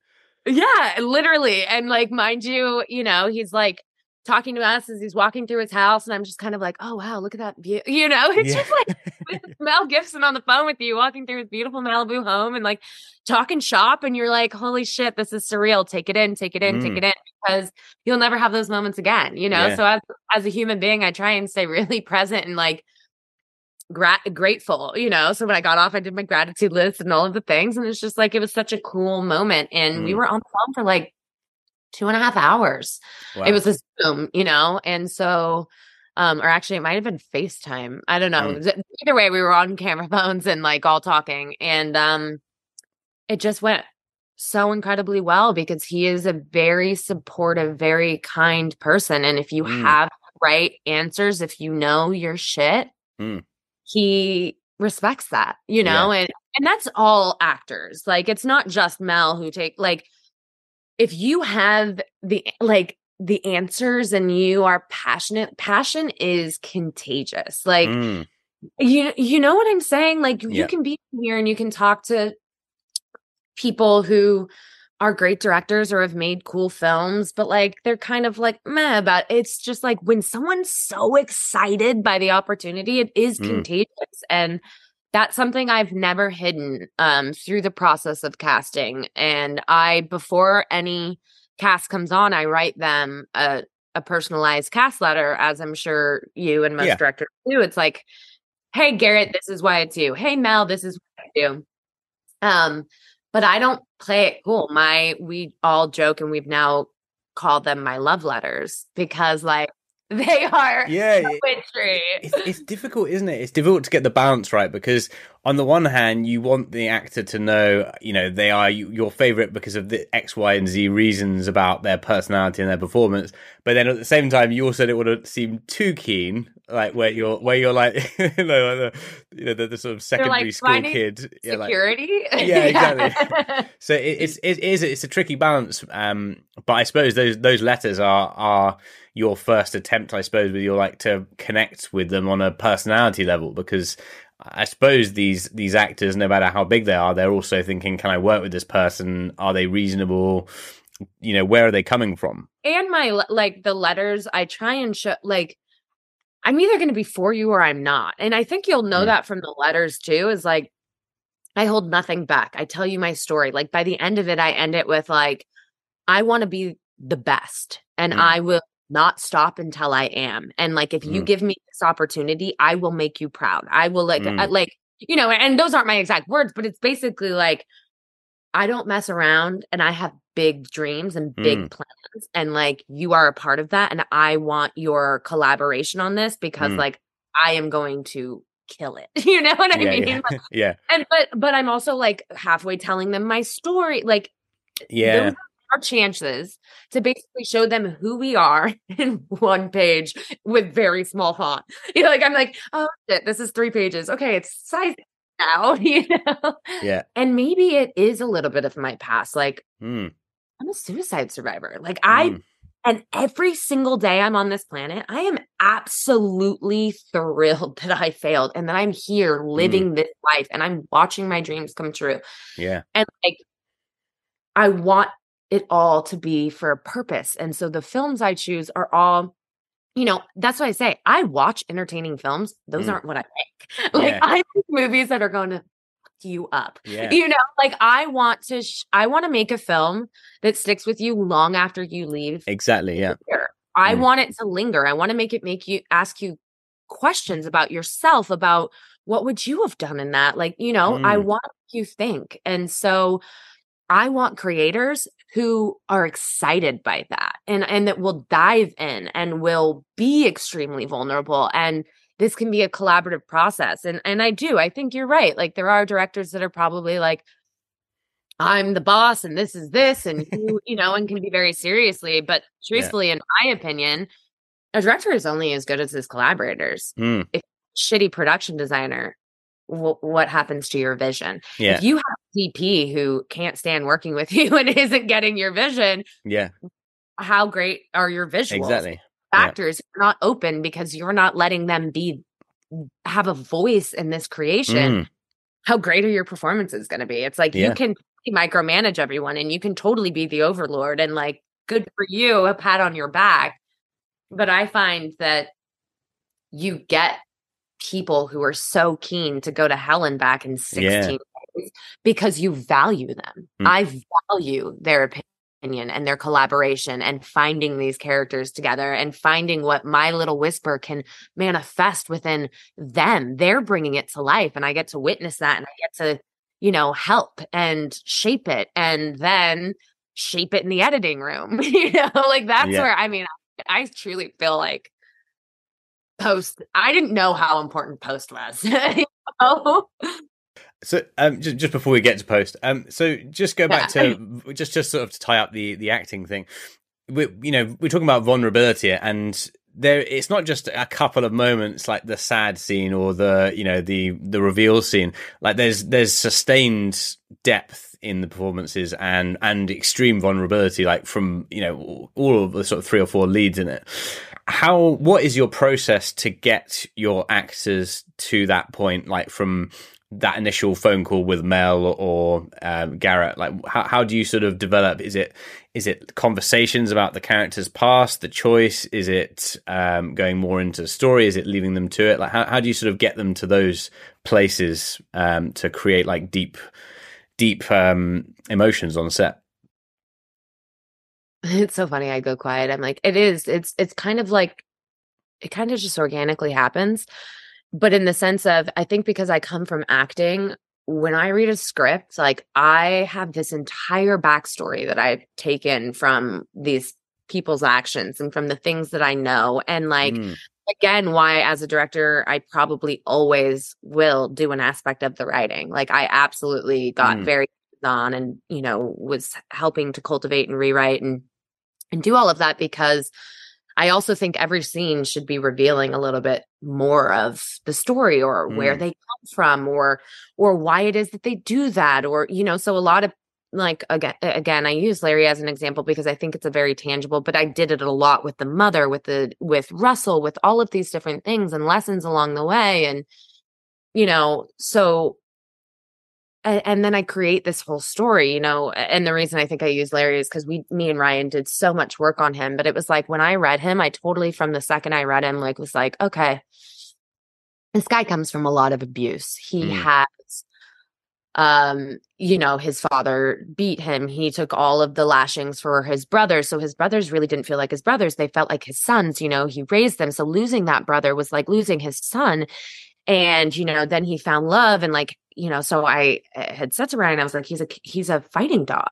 Yeah, literally. And like, mind you, you know, he's like talking to us as he's walking through his house, and I'm just kind of like, oh wow, look at that view. You know, it's Yeah. just like Mel Gibson on the phone with you, walking through his beautiful Malibu home and like talking shop, and you're like, holy shit, this is surreal. Take it in, take it in, take Mm. it in, because you'll never have those moments again. You know, Yeah. so as as a human being, I try and stay really present and like gra- grateful, you know. So when I got off, I did my gratitude list and all of the things. And it's just like, it was such a cool moment. And we Mm. were on the phone for like two and a half hours. Wow. It was a Zoom, you know. And so, um, or actually, it might have been FaceTime. I don't know. Mm. Either way, we were on camera phones and like all talking. And um, it just went so incredibly well because he is a very supportive, very kind person. And if you Mm. have right answers, if you know your shit, Mm. he respects that, you know, and and that's all actors. Like it's not just Mel who take like if you have the like the answers and you are passionate, passion is contagious. Like Mm. you you know what I'm saying? Like you can be here and you can talk to people who are great directors or have made cool films, but like they're kind of like meh about it. it's just like when someone's so excited by the opportunity, it is Mm. contagious. And that's something I've never hidden um through the process of casting. And I before any cast comes on, I write them a a personalized cast letter, as I'm sure you and most Yeah. directors do. It's like, hey Garrett, this is why it's you. Hey Mel, this is what I do. Um, but I don't play it cool. My we all joke and we've now called them my love letters because like they are Yeah, it- poetry. it's, it's difficult, isn't it? It's difficult to get the balance right because on the one hand, you want the actor to know, you know, they are your favorite because of the X, Y, and Z reasons about their personality and their performance. But then at the same time, you also don't want to seem too keen, like where you're, where you're like, you know, the, you know, the, the sort of secondary like school kid. Yeah, like- security. Yeah, exactly. so it, it's it is it's a tricky balance um but i suppose those those letters are are your first attempt i suppose with your like to connect with them on a personality level because i suppose these these actors no matter how big they are they're also thinking can i work with this person are they reasonable you know where are they coming from and my like the letters i try and show like i'm either going to be for you or i'm not and i think you'll know Mm. that from the letters too is like i hold nothing back i tell you my story like by the end of it i end it with like i want to be the best and Mm. i will not stop until i am and like if you Mm. give me this opportunity i will make you proud i will like Mm. Like you know and those aren't my exact words but it's basically like I don't mess around and I have big dreams and big Mm. plans and like you are a part of that and I want your collaboration on this because Mm. like I am going to kill it. You know what I yeah mean? yeah yeah and but but I'm also like halfway telling them my story like yeah are chances to basically show them who we are in one page with very small font. You know, like I'm like, oh shit, this is three pages. Okay, it's size now, you know. yeah And maybe it is a little bit of my past. Like mm. I'm a suicide survivor. Like I Mm. and every single day I'm on this planet, I am absolutely thrilled that I failed and that I'm here Mm. living this life and I'm watching my dreams come true. yeah And like I want it all to be for a purpose. And so the films I choose are all you know, that's what I say. I watch entertaining films. Those Mm. aren't what I make. Like Yeah. I make movies that are going to fuck you up. yeah You know, like I want to sh- I want to make a film that sticks with you long after you leave exactly yeah here. I Mm. want it to linger. I want to make it make you ask you questions about yourself, about what would you have done in that? Like, you know, I Mm. want you think. And so I want creators who are excited by that and and that will dive in and will be extremely vulnerable and this can be a collaborative process and and I do I think you're right like there are directors that are probably like I'm the boss and this is this and you you know and can be very seriously but truthfully in my opinion a director is only as good as his collaborators. Mm. shitty production designer wh- what happens to your vision? Yeah. if you have DP who can't stand working with you and isn't getting your vision yeah how great are your visuals exactly Yeah. actors are not open because you're not letting them be have a voice in this creation Mm. how great are your performances going to be it's like Yeah. you can micromanage everyone and you can totally be the overlord and like good for you a pat on your back but i find that you get people who are so keen to go to hell and back in 16 Yeah. Because you value them Mm. i value their opinion and their collaboration and finding these characters together and finding what my little whisper can manifest within them. They're bringing it to life and I get to witness that and I get to, you know, help and shape it and then shape it in the editing room. you know, like that's Yeah. where I mean, I, I truly feel like post, I didn't know how important post was. you know? So, um, just just before we get to post, um, so just go back to just just sort of to tie up the the acting thing. We, you know, we're talking about vulnerability, and there, it's not just a couple of moments like the sad scene or the you know the the reveal scene. Like there's there's sustained depth in the performances and and extreme vulnerability, like from you know all of the sort of three or four leads in it. How what is your process to get your actors to that point, like from that initial phone call with Mel or um, Garrett? Like, how how do you sort of develop? Is it is it conversations about the character's past, the choice? Is it um, going more into the story? Is it leaving them to it? Like, how how do you sort of get them to those places um, to create like deep deep um, emotions on set? It's so funny. I go quiet. I'm like, it is. It's it's kind of like it kind of just organically happens. But in the sense of, I think because I come from acting, when I read a script, like I have this entire backstory that I've taken from these people's actions and from the things that I know. And like Mm. again, why as a director, I probably always will do an aspect of the writing. Like I absolutely got Mm. very on and, you know, was helping to cultivate and rewrite and and do all of that because I also think every scene should be revealing a little bit more of the story or where Mm. they come from or or why it is that they do that or you know so a lot of like again again I use Larry as an example because I think it's a very tangible but I did it a lot with the mother with the with Russell with all of these different things and lessons along the way and you know so and, and then I create this whole story, you know. And the reason I think I use Larry is because we, me and Ryan did so much work on him. But it was like when I read him, I totally, from the second I read him, like was like, okay, this guy comes from a lot of abuse. He Mm. has, um, you know, his father beat him. He took all of the lashings for his brothers. So his brothers really didn't feel like his brothers. They felt like his sons, you know, he raised them. So losing that brother was like losing his son and you know then he found love and like you know so i uh, had said to ryan i was like he's a he's a fighting dog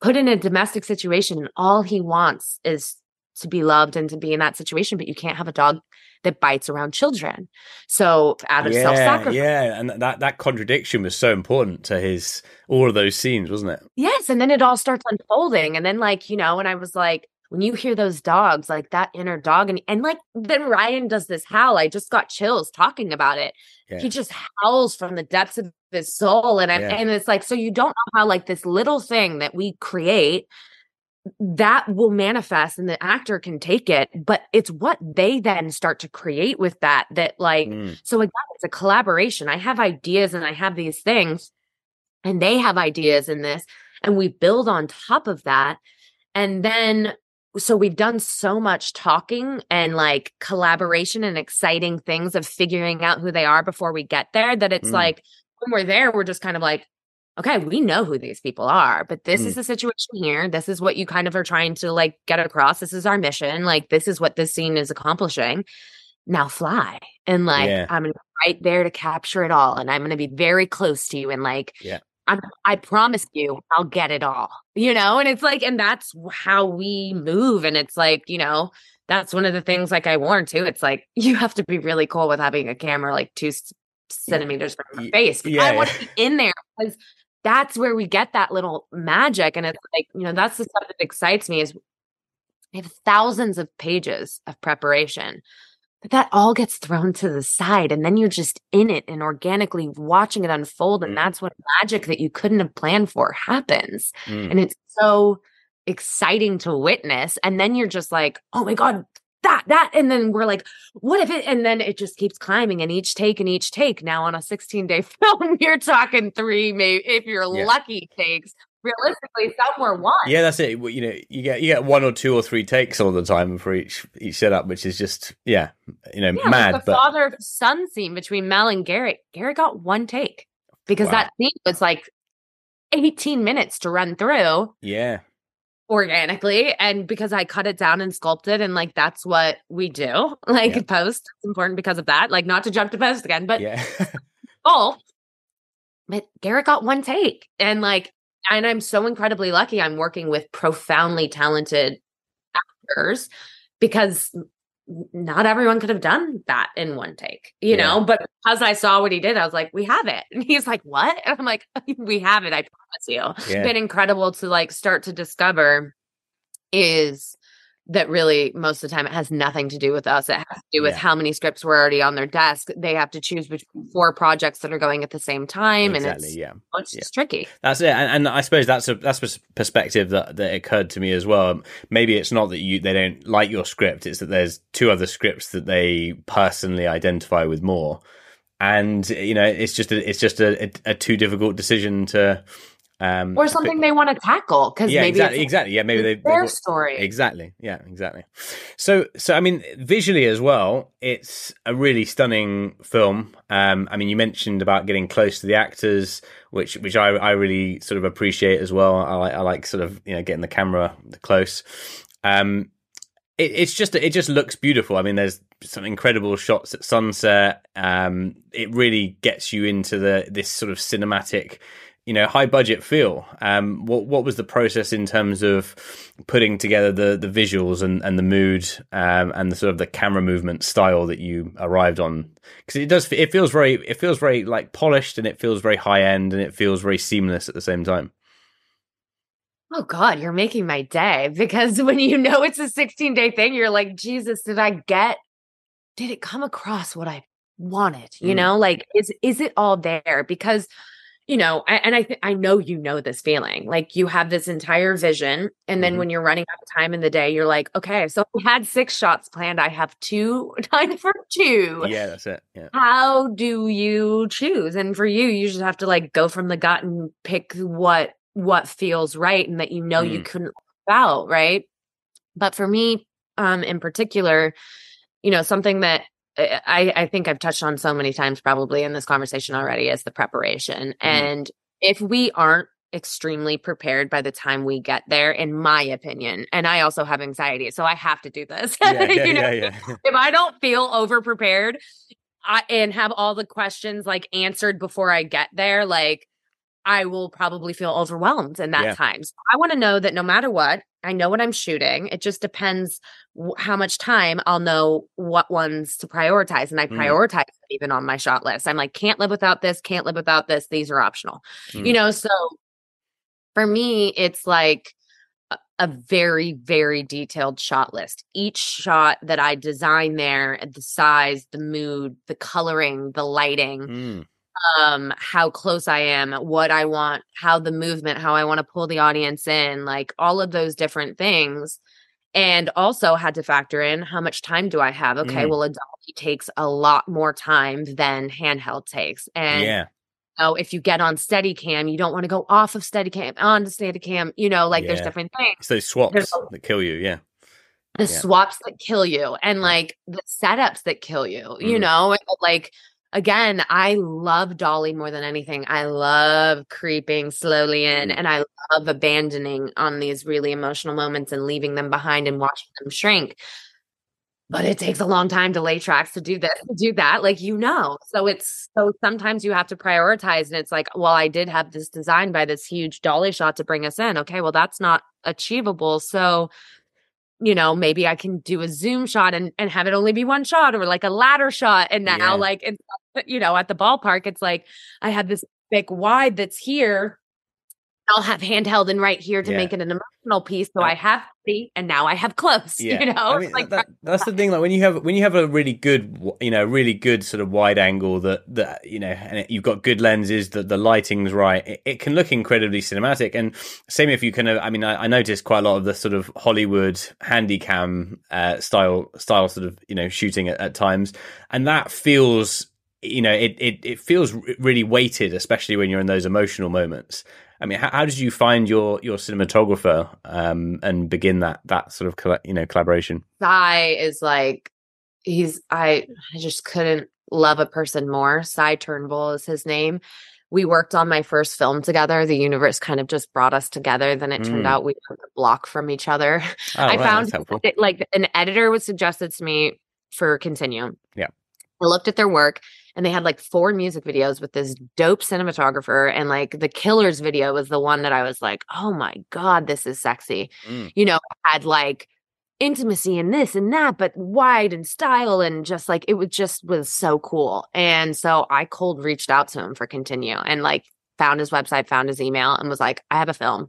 put in a domestic situation and all he wants is to be loved and to be in that situation but you can't have a dog that bites around children so out of yeah, self-sacrifice yeah, and that that contradiction was so important to his all of those scenes, wasn't it? Yes. And then it all starts unfolding. And then, like, you know, and I was like, when you hear those dogs, like that inner dog, and, and like then Ryan does this howl. I just got chills talking about it. Yeah. He just howls from the depths of his soul. And I, Yeah. and it's like, so you don't know how like this little thing that we create that will manifest and the actor can take it, but it's what they then start to create with that that like Mm. so again, it's a collaboration. I have ideas and I have these things, and they have ideas in this, and we build on top of that. And then, so we've done so much talking and like collaboration and exciting things of figuring out who they are before we get there that it's Mm. like when we're there, we're just kind of like, okay, we know who these people are, but this is the situation here. This is what you kind of are trying to like get across. This is our mission. Like, this is what this scene is accomplishing. Now fly. And like, Yeah. I'm right there to capture it all. And I'm going to be very close to you. And like, Yeah. I'm, I promise you, I'll get it all, you know? And it's like, and that's how we move. And it's like, you know, that's one of the things like I warn too. It's like, you have to be really cool with having a camera like two centimeters from your face. yeah, I want to be in there because that's where we get that little magic. And it's like, you know, that's the stuff that excites me is we have thousands of pages of preparation but that all gets thrown to the side and then you're just in it and organically watching it unfold and Mm. that's when magic that you couldn't have planned for happens Mm. and it's so exciting to witness and then you're just like oh my god that that and then we're like what if it and then it just keeps climbing and each take and each take now on a 16 day film you're talking three maybe if you're Yeah. lucky takes realistically some were one Yeah, that's it. You know, you get you get one or two or three takes all the time for each each setup, which is just yeah, you know, Yeah, mad. the but father son scene between Mel and Garrett. Garrett got one take because Wow. that scene was like 18 minutes to run through. yeah, organically and because I cut it down and sculpted and like that's what we do. Like Yeah. post it's important because of that. Like not to jump to post again, but Yeah. oh but Garrett got one take and like and I'm so incredibly lucky I'm working with profoundly talented actors because not everyone could have done that in one take, you Yeah. know. But because I saw what he did, I was like, "We have it," and he's like, "What?" And I'm like, "We have it. I promise you." Yeah. It's been incredible to like start to discover is that really most of the time it has nothing to do with us. It has to do with Yeah. how many scripts were already on their desk. They have to choose between four projects that are going at the same time, exactly. and it's Yeah. it's Yeah. tricky. That's it, and, and I suppose that's a that's a perspective that, that occurred to me as well. Maybe it's not that you they don't like your script; it's that there's two other scripts that they personally identify with more, and you know, it's just a, it's just a, a, a too difficult decision to um Or something pick- they want to tackle because yeah, maybe exactly, it's exactly. Yeah, maybe they, their got- story. Exactly. Yeah, exactly. So, so I mean, visually as well, it's a really stunning film. Um, I mean, you mentioned about getting close to the actors, which which I I really sort of appreciate as well. I like I like sort of you know getting the camera close. Um, it, it's just it just looks beautiful. I mean, there's some incredible shots at sunset. Um, it really gets you into the this sort of cinematic, you know, high budget feel. Um, what what was the process in terms of putting together the the visuals and and the mood um, and the sort of the camera movement style that you arrived on? Because it does it feels very it feels very like polished and it feels very high end and it feels very seamless at the same time. Oh God, you're making my day because when you know it's a 16 day thing, you're like, Jesus, did I get, did it come across what I wanted? You Mm. know, like, is, is it all there? Because, you know, a- and I, th- I know you know this feeling like you have this entire vision. And then Mhm. when you're running out of time in the day, you're like, okay, so we had six shots planned. I have two, time for two Yeah, that's it. Yeah. how do you choose and for you you just have to like go from the gut and pick what what feels right and that you know you Mm. couldn't live out right but for me um in particular you know something that i i think i've touched on so many times probably in this conversation already is the preparation. Mm-hmm. And if we aren't extremely prepared by the time we get there in my opinion and i also have anxiety so i have to do this Yeah, yeah, you know? yeah, yeah. if I don't feel over prepared I, and have all the questions like answered before I get there, like I will probably feel overwhelmed in that Yeah. time. So I want to know that no matter what, I know what I'm shooting. It just depends w- how much time I'll know what ones to prioritize. And I Mm. prioritize it even on my shot list. I'm like, can't live without this, can't live without this. These are optional. You Mm. know, so for me, it's like a- a very, very detailed shot list. Each shot that I design there, the size, the mood, the coloring, the lighting, Mm. Um, how close I am, what I want, how the movement, how I want to pull the audience in, like all of those different things. And also had to factor in how much time do I have? Okay, Mm. well, a dolly takes a lot more time than handheld takes. And yeah. know, if you get on Steadicam, you don't want to go off of Steadicam onto Steadicam. You know, like there's different things. It's those swaps There's that kill you. Yeah. The Yeah. swaps that kill you, and like the setups that kill you. You Mhm. know, like again, I love Dolly more than anything. I love creeping slowly in, Mm. and I love abandoning on these really emotional moments and leaving them behind and watching them shrink. But it takes a long time to lay tracks to do this, to do that, like you know. So it's so sometimes you have to prioritize, and it's like, well, I did have this design by this huge dolly shot to bring us in. Okay, well, that's not achievable. So, you know, maybe I can do a zoom shot and, and have it only be one shot or like a ladder shot. And now, Yeah. like, it's, you know, at the ballpark, it's like I have this big wide that's here. I'll have handheld and right here to Yeah. make it an emotional piece. So Uh, I have three and now I have close. Yeah, You know, I mean, like that, that's the thing. Like when you have when you have a really good, you know, really good sort of wide angle that that you know, and it, you've got good lenses, that the lighting's right, it, it can look incredibly cinematic. And same if you kind of, I mean, I, I noticed quite a lot of the sort of Hollywood handycam uh, style style sort of you know shooting at, at times, and that feels. You know, it, it, it feels really weighted, especially when you're in those emotional moments. I mean, how, how did you find your your cinematographer um, and begin that that sort of you know collaboration? Cy is like he's I I just couldn't love a person more. Cy Turnbull is his name. we worked on my first film together. The universe kind of just brought us together. Then it turned Mm. out we were a block from each other. Oh, I wow, found it, like an editor was suggested to me for Continue. Yeah. I looked at their work and they had like four music videos with this dope cinematographer. And like the Killers video was the one that I was like, oh my God, this is sexy. Mm. You know, had like intimacy and this and that, but wide and style and just like it was just was so cool. And so I cold reached out to him for Continue and like found his website, found his email, and was like, I have a film.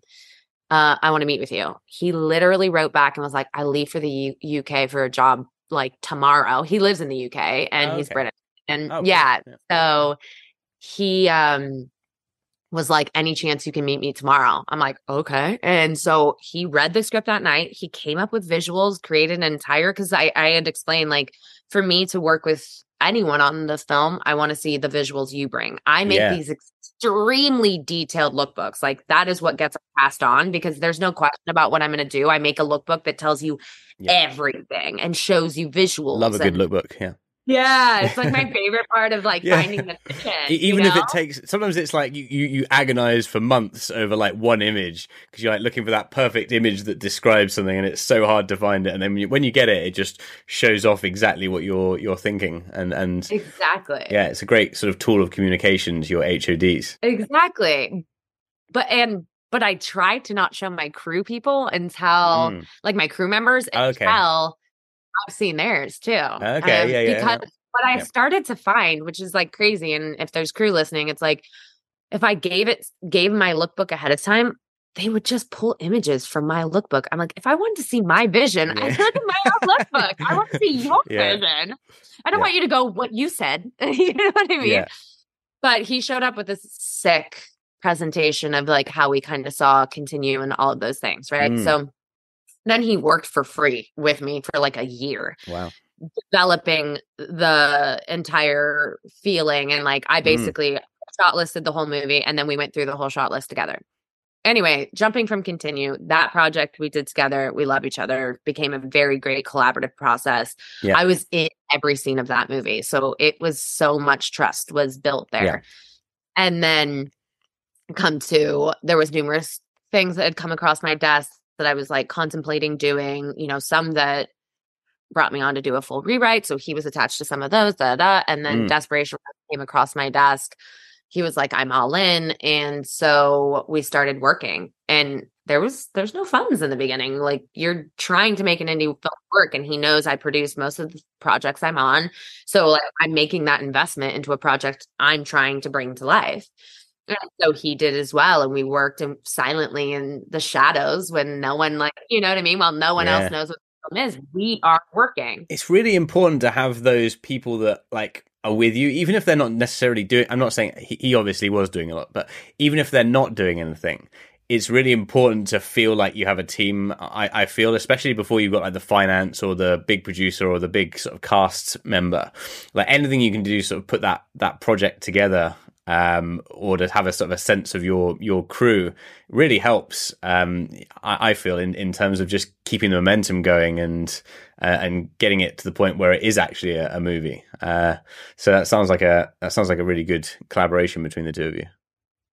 Uh, I want to meet with you. He literally wrote back and was like, I leave for the U- UK for a job like tomorrow. He lives in the UK and he's British. And Oh, yeah, Yeah. so he um was like, any chance you can meet me tomorrow? I'm like, okay. And so he read the script that night. He came up with visuals, created an entire because I, I had explained like for me to work with anyone on the film, I want to see the visuals you bring. I make Yeah. these extremely detailed lookbooks. Like that is what gets passed on because there's no question about what I'm gonna do. I make a lookbook that tells you Yeah. everything and shows you visuals. Love a good lookbook. Yeah. Yeah, it's like my favorite part of like Yeah. finding the vision. E- you Even if it takes, sometimes it's like you, you, you agonize for months over like one image because you're like looking for that perfect image that describes something, and it's so hard to find it. And then when you, when you get it, it just shows off exactly what you're you're thinking, and and exactly. yeah, it's a great sort of tool of communication to your HODs. Exactly. But and but I try to not show my crew people until Mm. like my crew members Okay. I've seen theirs too. Okay, yeah, yeah, yeah. Because what I Yeah. started to find, which is like crazy, and if there's crew listening, it's like if I gave it gave my lookbook ahead of time, they would just pull images from my lookbook. I'm like, if I wanted to see my vision, I Yeah. look at my own lookbook. I want to see your Yeah. vision. I don't Yeah. want you to go what you said. you know what I mean? Yeah. but he showed up with this sick presentation of like how we kind of saw continue and all of those things right Mm. so then he worked for free with me for like a year Wow. developing the entire feeling and like i Mm. basically shot listed the whole movie and then we went through the whole shot list together anyway jumping from continue that project we did together we love each other became a very great collaborative process Yeah. i was in every scene of that movie so it was so much trust was built there Yeah. and then come to there was numerous things that had come across my desk that i was like contemplating doing you know some that brought me on to do a full rewrite so he was attached to some of those da, da, and then Mm. desperation came across my desk he was like i'm all in and so we started working and there was there's no funds in the beginning like you're trying to make an indie film work and he knows i produce most of the projects i'm on so like i'm making that investment into a project i'm trying to bring to life and so he did as well and we worked in, silently in the shadows when no one like you know what i mean while no one Yeah. else knows what the film is we are working it's really important to have those people that like are with you, even if they're not necessarily doing. I'm not saying he, he obviously was doing a lot, but even if they're not doing anything, it's really important to feel like you have a team. I, I feel, especially before you've got like the finance or the big producer or the big sort of cast member, like anything you can do, sort of put that that project together. Um, or to have a sort of a sense of your your crew really helps. Um, I, I feel in, in terms of just keeping the momentum going and uh, and getting it to the point where it is actually a, a movie. Uh, so that sounds like a that sounds like a really good collaboration between the two of you.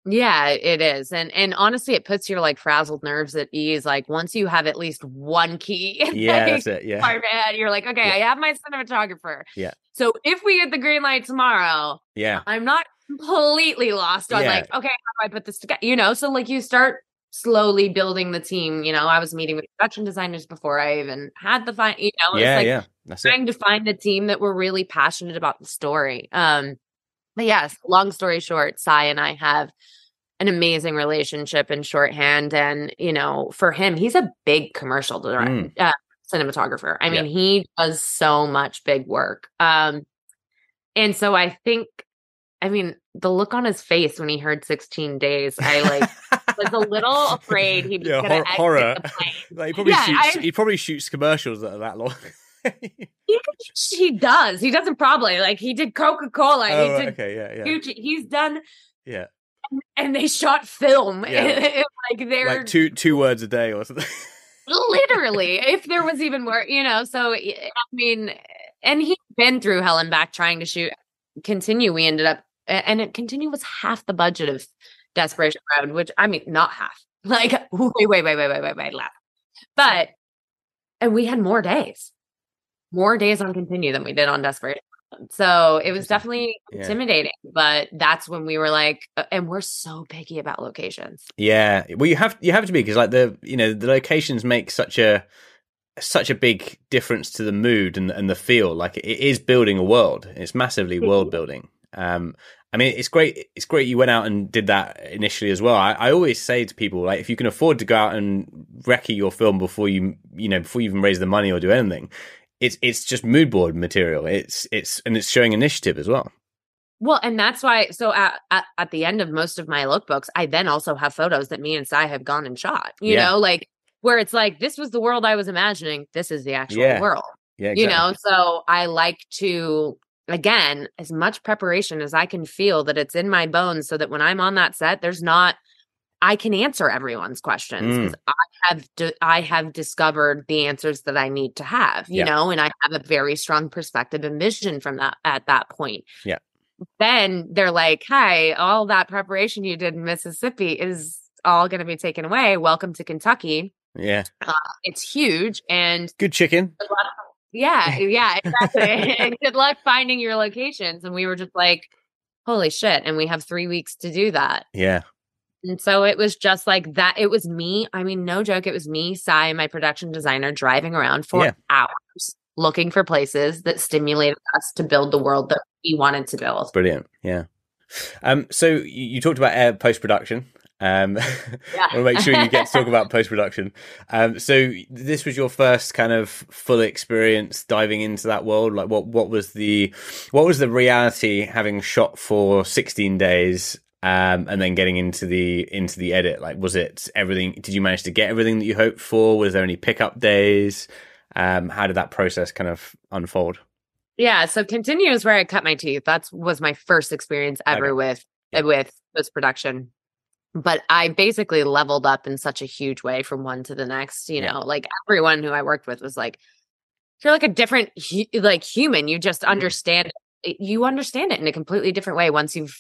Yeah, it is. And and honestly it puts your like frazzled nerves at ease. Like once you have at least one key in Yeah, like, that's it. Yeah, part of your head, you're like, okay, I have my cinematographer. Yeah. So if we get the green light tomorrow, yeah, I'm not completely lost on Yeah. like, okay, how do I put this together? You know, so like you start slowly building the team. You know, I was meeting with production designers before I even had the fine, you know, yeah, like yeah. That's it. trying to find the team that were really passionate about the story. Um, but yes, long story short, Cy and I have an amazing relationship in shorthand. And, you know, for him, he's a big commercial director, Mm. uh, cinematographer. I mean, Yeah. he does so much big work. Um, and so I think, I mean, the look on his face when he heard 16 days, I like was a little afraid he was Yeah, going to hor- horror. the plane. Like, he probably Yeah, shoots. I- He probably shoots commercials that are that long. He, he does. He doesn't probably like he did Coca Cola. oh, he did okay, yeah, yeah, Gucci. He's done, yeah. and they shot film. Yeah. like they're Like two two words a day or something. literally, if there was even more, you know. So I mean, and he's been through hell and back trying to shoot. Continue. We ended up And it continue was half the budget of Desperation Road which I mean, not half, like way, way, way, way, way, way, way less. But and we had more days, more days on continue than we did on Desperation. So it was definitely Yeah. intimidating, but that's when we were like, uh, and we're so picky about locations. Yeah, well, you have you have to be because like the you know the locations make such a such a big difference to the mood and and the feel. Like it is building a world. It's massively world building. Um, I mean, it's great. It's great you went out and did that initially as well. I, I always say to people like, if you can afford to go out and recce your film before you you know before you even raise the money or do anything, it's it's just mood board material. It's it's and it's showing initiative as well. Well, and that's why. So at, at at the end of most of my lookbooks, I then also have photos that me and Cy have gone and shot. You Yeah. know, like where it's like this was the world I was imagining. This is the actual Yeah. world. Yeah, You know, so I like to again as much preparation as I can feel that it's in my bones, so that when I'm on that set, there's not. I can answer everyone's questions Mm. I have di- I have discovered the answers that I need to have, you Yeah. know, and I have a very strong perspective and vision from that at that point Yeah. then they're like, "Hi, all that preparation you did in Mississippi is all going to be taken away. Welcome to Kentucky. Yeah, It's huge, and good chicken. good luck- yeah, yeah, exactly. and good luck finding your locations." And we were just like, "Holy shit!" And we have three weeks to do that. Yeah, And so it was just like that. It was me. I mean, no joke. It was me, Cy, and my production designer driving around for Yeah. hours looking for places that stimulated us to build the world that we wanted to build. Brilliant. Yeah. Um, so you, you talked about air post production. Um, Yeah. I want to make sure you get to talk about post production. Um, so this was your first kind of full experience diving into that world. Like, what what was the what was the reality having shot for sixteen days? Um, and then getting into the into the edit, like, was it everything? Did you manage to get everything that you hoped for? Was there any pickup days? Um, how did that process kind of unfold? Yeah, so continue is where I cut my teeth. That's was my first experience ever Okay. with with post production. But I basically leveled up in such a huge way from one to the next. You Yeah. know, like everyone who I worked with was like, "You're like a different hu- like human. You just Mm-hmm. understand it. You understand it in a completely different way once you've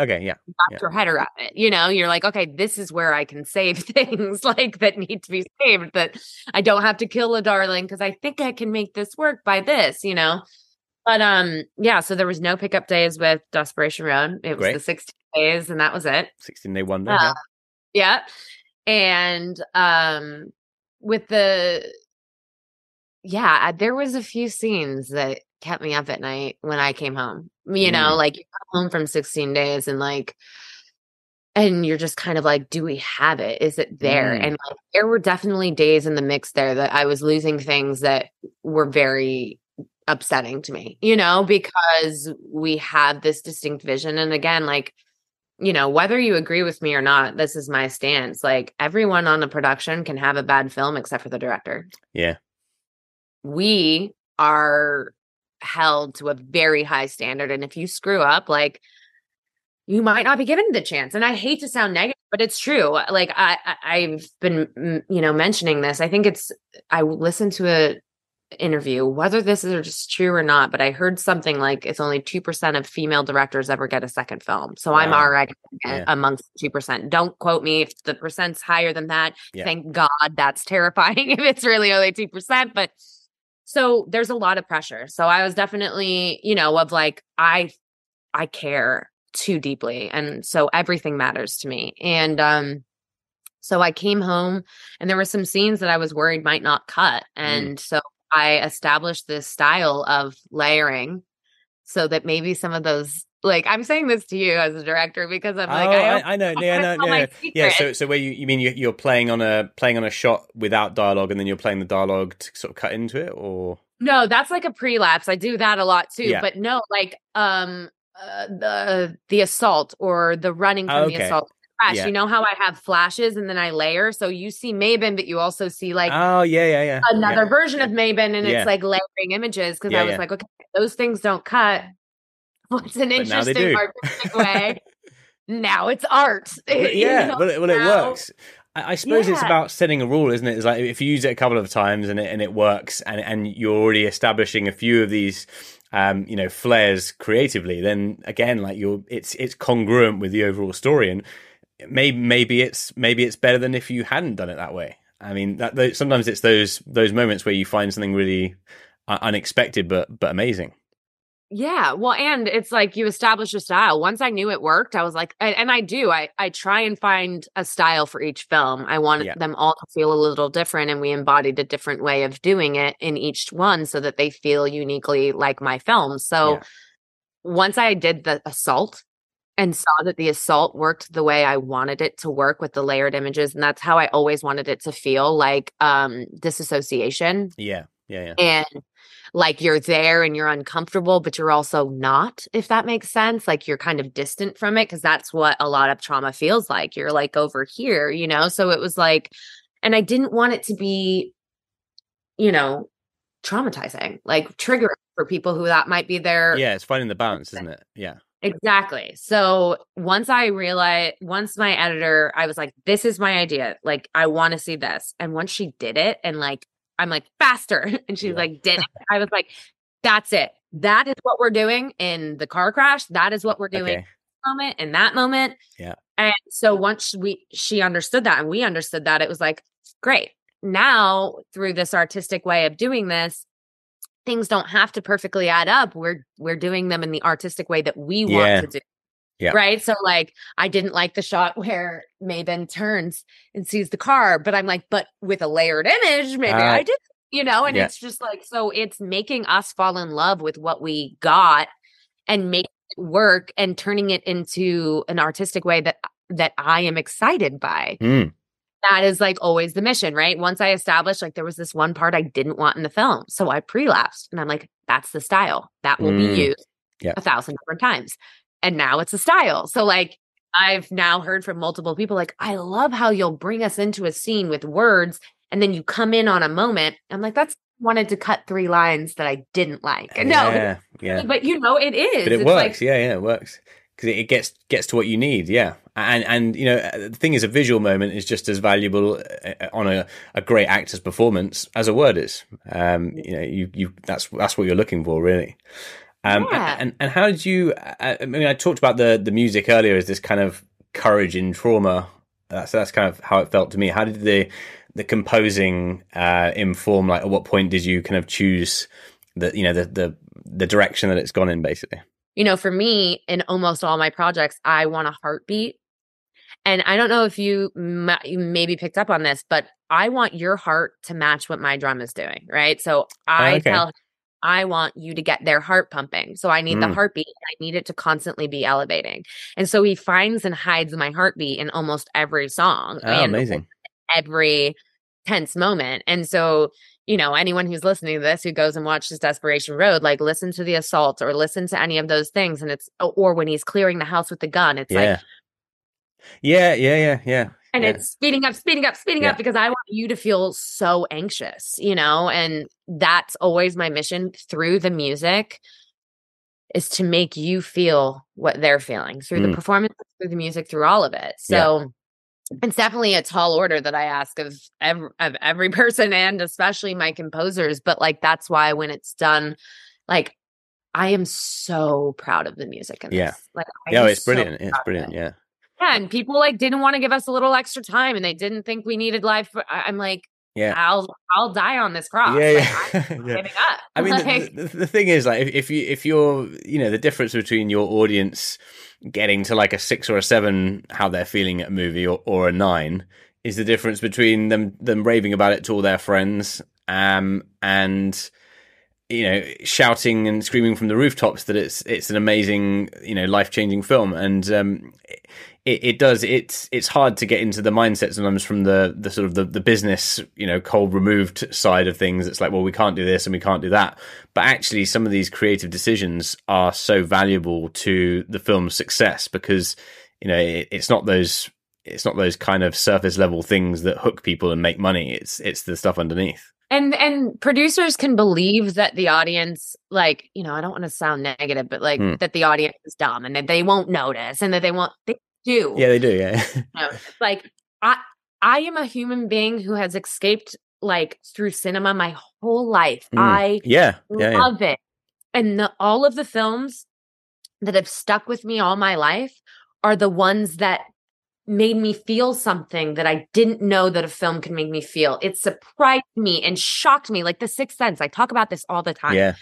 Okay, yeah, Yeah. your head around it. You know, you're like, okay, this is where I can save things like that need to be saved. That I don't have to kill a darling because I think I can make this work by this. You know, but um, yeah. So there was no pickup days with Desperation Road. It was Great. the 16 days, and that was it. sixteen day wonder. Uh, yeah. Yeah, and um, with the yeah, there was a few scenes that kept me up at night when I came home. You know, Mm. like you come home from 16 days and like and you're just kind of like, do we have it? Is it there? Mm. And like there were definitely days in the mix there that I was losing things that were very upsetting to me, you know, because we have this distinct vision. And again, like, you know, whether you agree with me or not, this is my stance. Like everyone on the production can have a bad film except for the director Yeah. we are held to a very high standard and if you screw up like you might not be given the chance and i hate to sound negative but it's true like i, I i've been you know mentioning this i think it's i listened to a interview whether this is just true or not but i heard something like it's only 2% of female directors ever get a second film so i'm Wow. already Yeah. amongst 2% don't quote me if the percent's higher than that Yeah. thank god that's terrifying if it's really only 2% but so there's a lot of pressure so i was definitely you know of like i i care too deeply and so everything matters to me and um so i came home and there were some scenes that i was worried might not cut and so i established this style of layering so that maybe some of those like i'm saying this to you as a director because i'm like oh, I, I, I know. I Yeah, no, no, no. Yeah. So, so where you, you mean you, you're playing on a playing on a shot without dialogue, and then you're playing the dialogue to sort of cut into it, or No, that's like a prelapse. I do that a lot too. Yeah. But no, like um uh, the the assault or the running from Oh, the assault crash. Yeah. You know how I have flashes and then I layer. So you see Maben, but you also see like oh yeah, yeah, yeah. another Yeah. version of Maben, and Yeah. it's like layering images because I was like, okay, those things don't cut. What's an But interesting artistic way? now it's art. Yeah, well, it, well, it works. I, I suppose it's about setting a rule, isn't it? It's like if you use it a couple of times and it and it works, and and you're already establishing a few of these um, you know, flares creatively, then again, like you're, it's it's congruent with the overall story, and maybe maybe it's maybe it's better than if you hadn't done it that way. I mean, that sometimes it's those those moments where you find something really unexpected but but amazing. Yeah, well, and it's like you establish a style. Once I knew it worked, I was like, and, and I do. I I try and find a style for each film. I want yeah. them all to feel a little different, and we embodied a different way of doing it in each one, so that they feel uniquely like my films. So yeah. once I did the assault and saw that the assault worked the way I wanted it to work with the layered images, and that's how I always wanted it to feel like um disassociation. Yeah, yeah, yeah. And like you're there and you're uncomfortable, but you're also not, if that makes sense. Like you're kind of distant from it because that's what a lot of trauma feels like. You're like over here, you know? So it was like, and I didn't want it to be, you know, traumatizing, like triggering for people who that might be their. Yeah, it's finding the balance, isn't it? Yeah. Exactly. So once I realized, once my editor, I was like, this is my idea. Like, I want to see this. And once she did it and like I'm like, faster. And she's yeah. like, did it? I was like, that's it. That is what we're doing in the car crash. That is what we're doing okay. moment in that moment. Yeah. And so once we she understood that and we understood that, it was like, great. Now through this artistic way of doing this, things don't have to perfectly add up. We're we're doing them in the artistic way that we want yeah. to do. Yeah. Right. So like I didn't like the shot where Maben turns and sees the car, but I'm like, but with a layered image, maybe uh, I did, you know, and yeah. it's just like so it's making us fall in love with what we got and make it work and turning it into an artistic way that that I am excited by. Mm. That is like always the mission, right? Once I established like there was this one part I didn't want in the film. So I pre-lapsed and I'm like, that's the style that will mm. be used yeah. a thousand different times and now it's a style. So like I've now heard from multiple people like I love how you'll bring us into a scene with words and then you come in on a moment. I'm like that's wanted to cut three lines that I didn't like. No. Yeah, yeah. But you know it is. But it it's works. Like, yeah, yeah, it works. Because it gets gets to what you need, yeah, and and you know the thing is, a visual moment is just as valuable uh, on a, a great actor's performance as a word is. Um, you know, you you that's that's what you're looking for, really. Um, yeah. and and how did you? I mean, I talked about the the music earlier as this kind of courage in trauma. That's that's kind of how it felt to me. How did the the composing uh, inform? Like, at what point did you kind of choose the you know the the the direction that it's gone in, basically? You know, for me, in almost all my projects, I want a heartbeat. And I don't know if you, m- you maybe picked up on this, but I want your heart to match what my drum is doing, right? So I okay. tell I want you to get their heart pumping. So I need mm. the heartbeat. I need it to constantly be elevating. And so he finds and hides my heartbeat in almost every song. Oh, amazing. Every tense moment. And so, you know, anyone who's listening to this who goes and watches Desperation Road, like listen to the assault or listen to any of those things. And it's, or when he's clearing the house with the gun, it's yeah. like, yeah, yeah, yeah, yeah and yeah. it's speeding up speeding up speeding yeah. up because i want you to feel so anxious you know and that's always my mission through the music is to make you feel what they're feeling through mm. the performance through the music through all of it so. It's definitely a tall order that i ask of every, of every person and especially my composers but like that's why when it's done like i am so proud of the music in yeah this. like yeah it's brilliant it's brilliant yeah yeah, and people like didn't want to give us a little extra time, and they didn't think we needed live. I'm like, yeah, I'll I'll die on this cross. Yeah, yeah. Like, yeah. I mean, like, the, the, thing is, like, if, if you if you're, you know, the difference between your audience getting to like a six or a seven, how they're feeling at a movie, or, or a nine, is the difference between them them raving about it to all their friends, um, and you know shouting and screaming from the rooftops that it's it's an amazing you know life changing film and um, it, it does it's it's hard to get into the mindset sometimes from the the sort of the, the business you know cold removed side of things. It's like well we can't do this and we can't do that. But actually some of these creative decisions are so valuable to the film's success because you know it, it's not those it's not those kind of surface level things that hook people and make money. It's it's the stuff underneath. And and producers can believe that the audience like you know i don't want to sound negative but like mm. that the audience is dumb and that they won't notice and that they won't they do. Yeah, they do. Yeah. like I I am a human being who has escaped like through cinema my whole life. Mm. I yeah, yeah love yeah. it. And the, all of the films that have stuck with me all my life are the ones that made me feel something that I didn't know that a film could make me feel. It surprised me and shocked me, like The Sixth Sense. I talk about this all the time. Yeah.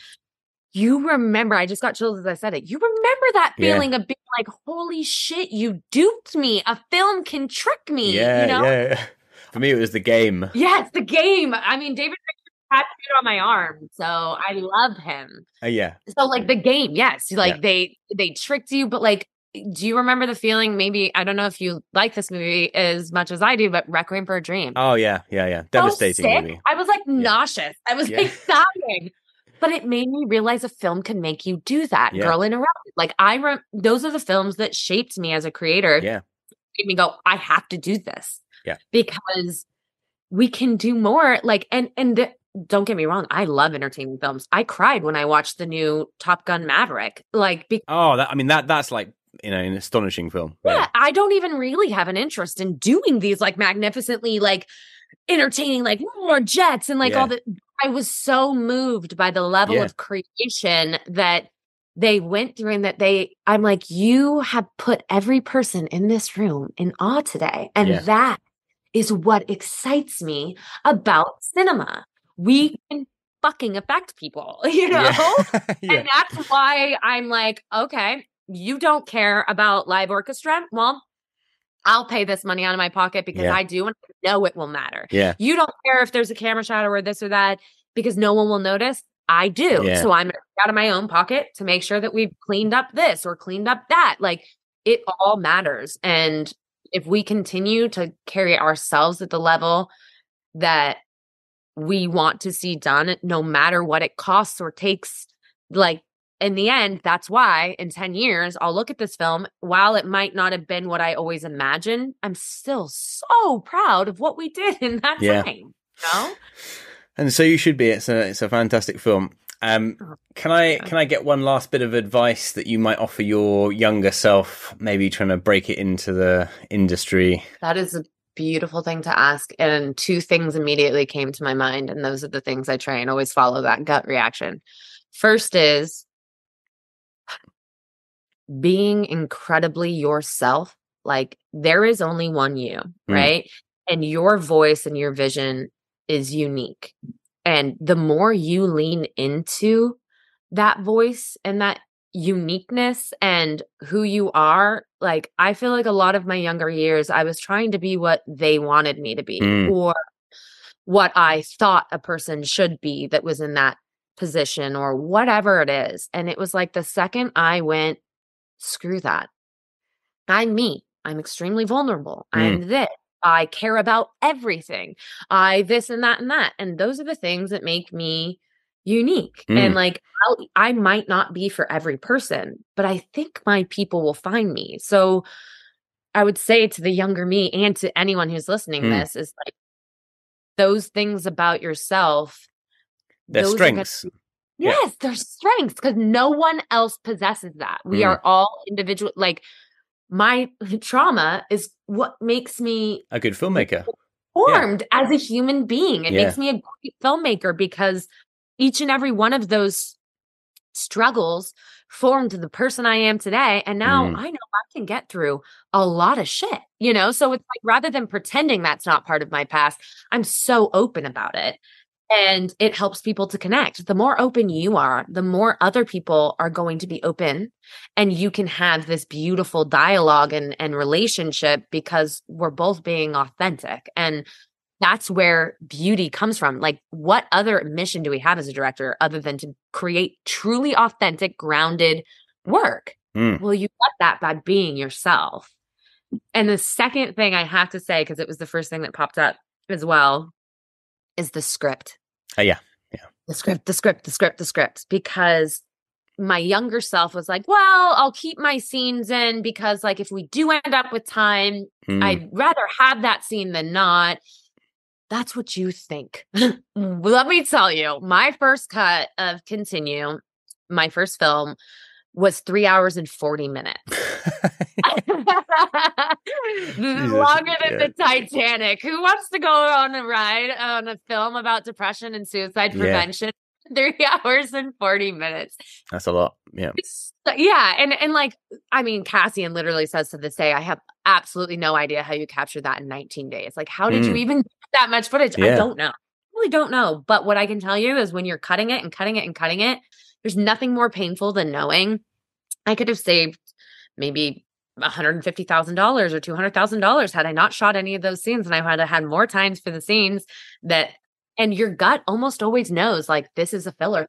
You remember, I just got chills as I said it. You remember that Yeah. feeling of being like, holy shit, you duped me. A film can trick me. Yeah, you know? yeah. For me, it was the game. Yeah, it's the game. I mean, David tattooed on my arm, so I love him. Uh, yeah. So like the game, yes, like Yeah. they they tricked you, but like, do you remember the feeling? Maybe I don't know if you like this movie as much as I do, but Requiem for a Dream. Oh yeah, yeah, yeah. So Devastating sick. movie. I was like nauseous. I was Yeah. like dying. But it made me realize a film can make you do that. Yeah. Girl Interrupted. Like I, rem- those are the films that shaped me as a creator. Yeah. Made me go, I have to do this. Yeah. Because we can do more. Like, and and don't get me wrong, I love entertaining films. I cried when I watched the new Top Gun Maverick. Like, be- Oh, that I mean that that's like you know an astonishing film. yeah, I don't even really have an interest in doing these like magnificently like entertaining like more jets and like all the I was so moved by the level Yeah. of creation that they went through and that they I'm like you have put every person in this room in awe today and Yeah. that is what excites me about cinema. We can fucking affect people, you know? Yeah. And that's why I'm like, okay, you don't care about live orchestra. Well, I'll pay this money out of my pocket because Yeah. I do and I know it will matter. Yeah. You don't care if there's a camera shot or this or that because no one will notice. I do. Yeah. So I'm out of my own pocket to make sure that we've cleaned up this or cleaned up that. Like it all matters. And if we continue to carry ourselves at the level that we want to see done, no matter what it costs or takes, like in the end, that's why in 10 years, I'll look at this film. While it might not have been what I always imagined, I'm still so proud of what we did in that Yeah. time. You know? And so you should be. It's a it's a fantastic film. Um, Oh, can I can I get one last bit of advice that you might offer your younger self, maybe trying to break it into the industry? That is a beautiful thing to ask. And two things immediately came to my mind. And those are the things I try and always follow that gut reaction. First is being incredibly yourself. Like there is only one you, right? And your voice and your vision is unique. And the more you lean into that voice and that uniqueness and who you are, like I feel like a lot of my younger years, I was trying to be what they wanted me to be Mm. or what I thought a person should be that was in that position or whatever it is. And it was like the second I went, screw that. I'm me. I'm extremely vulnerable. I'm this. I care about everything. I this and that and that. And those are the things that make me unique. Mm. And like I'll, I might not be for every person, but I think my people will find me. So I would say to the younger me and to anyone who's listening Mm. this is like those things about yourself. Their strengths. are strengths. Yeah. Yes, their strengths because no one else possesses that. We Mm. are all individual. Like my trauma is what makes me A good filmmaker. formed as a human being. It Yeah. makes me a great filmmaker because each and every one of those struggles formed the person I am today. And now Mm. I know I can get through a lot of shit, you know? So it's like rather than pretending that's not part of my past, I'm so open about it. And it helps people to connect. The more open you are, the more other people are going to be open. And you can have this beautiful dialogue and, and relationship because we're both being authentic. And that's where beauty comes from. Like, what other mission do we have as a director other than to create truly authentic, grounded work? Mm. Well, you get that by being yourself. And the second thing I have to say, because it was the first thing that popped up as well, is the script. Uh, yeah. Yeah. The script, the script, the script, the script. Because my younger self was like, well, I'll keep my scenes in because, like, if we do end up with time, Mm. I'd rather have that scene than not. That's what you think. Let me tell you, my first cut of Continue, my first film, was three hours and 40 minutes. Longer than yeah. the Titanic. Who wants to go on a ride on a film about depression and suicide Yeah. prevention? three hours and 40 minutes. That's a lot. Yeah. Yeah. And, and like, I mean, Cassian literally says to this day, I have absolutely no idea how you captured that in 19 days. Like, how did you Mm. even get that much footage? I don't know. I really don't know. But what I can tell you is when you're cutting it and cutting it and cutting it, there's nothing more painful than knowing I could have saved maybe $150,000 or $200,000 had I not shot any of those scenes and I had had more times for the scenes that and your gut almost always knows like this is a filler.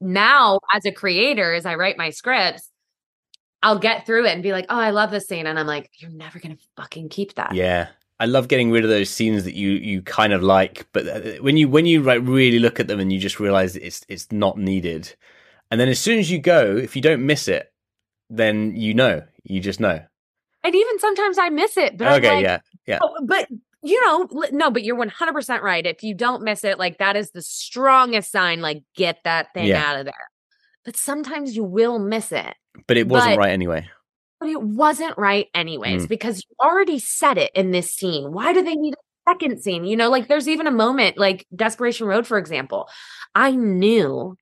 Now as a creator as I write my scripts I'll get through it and be like, "Oh, I love this scene." And I'm like, "You're never going to fucking keep that." Yeah. I love getting rid of those scenes that you you kind of like, but uh, when you when you like really look at them and you just realize it's it's not needed, and then as soon as you go, if you don't miss it, then you know, you just know. And even sometimes I miss it, but okay, like, yeah, yeah, Oh, but you know, no, but you're 100% right. If you don't miss it, like that is the strongest sign, like get that thing Yeah. out of there. But sometimes you will miss it, but it wasn't but- right anyway. But it wasn't right anyways Mm. because you already said it in this scene. Why do they need a second scene? You know, like there's even a moment like Desperation Road, for example. I knew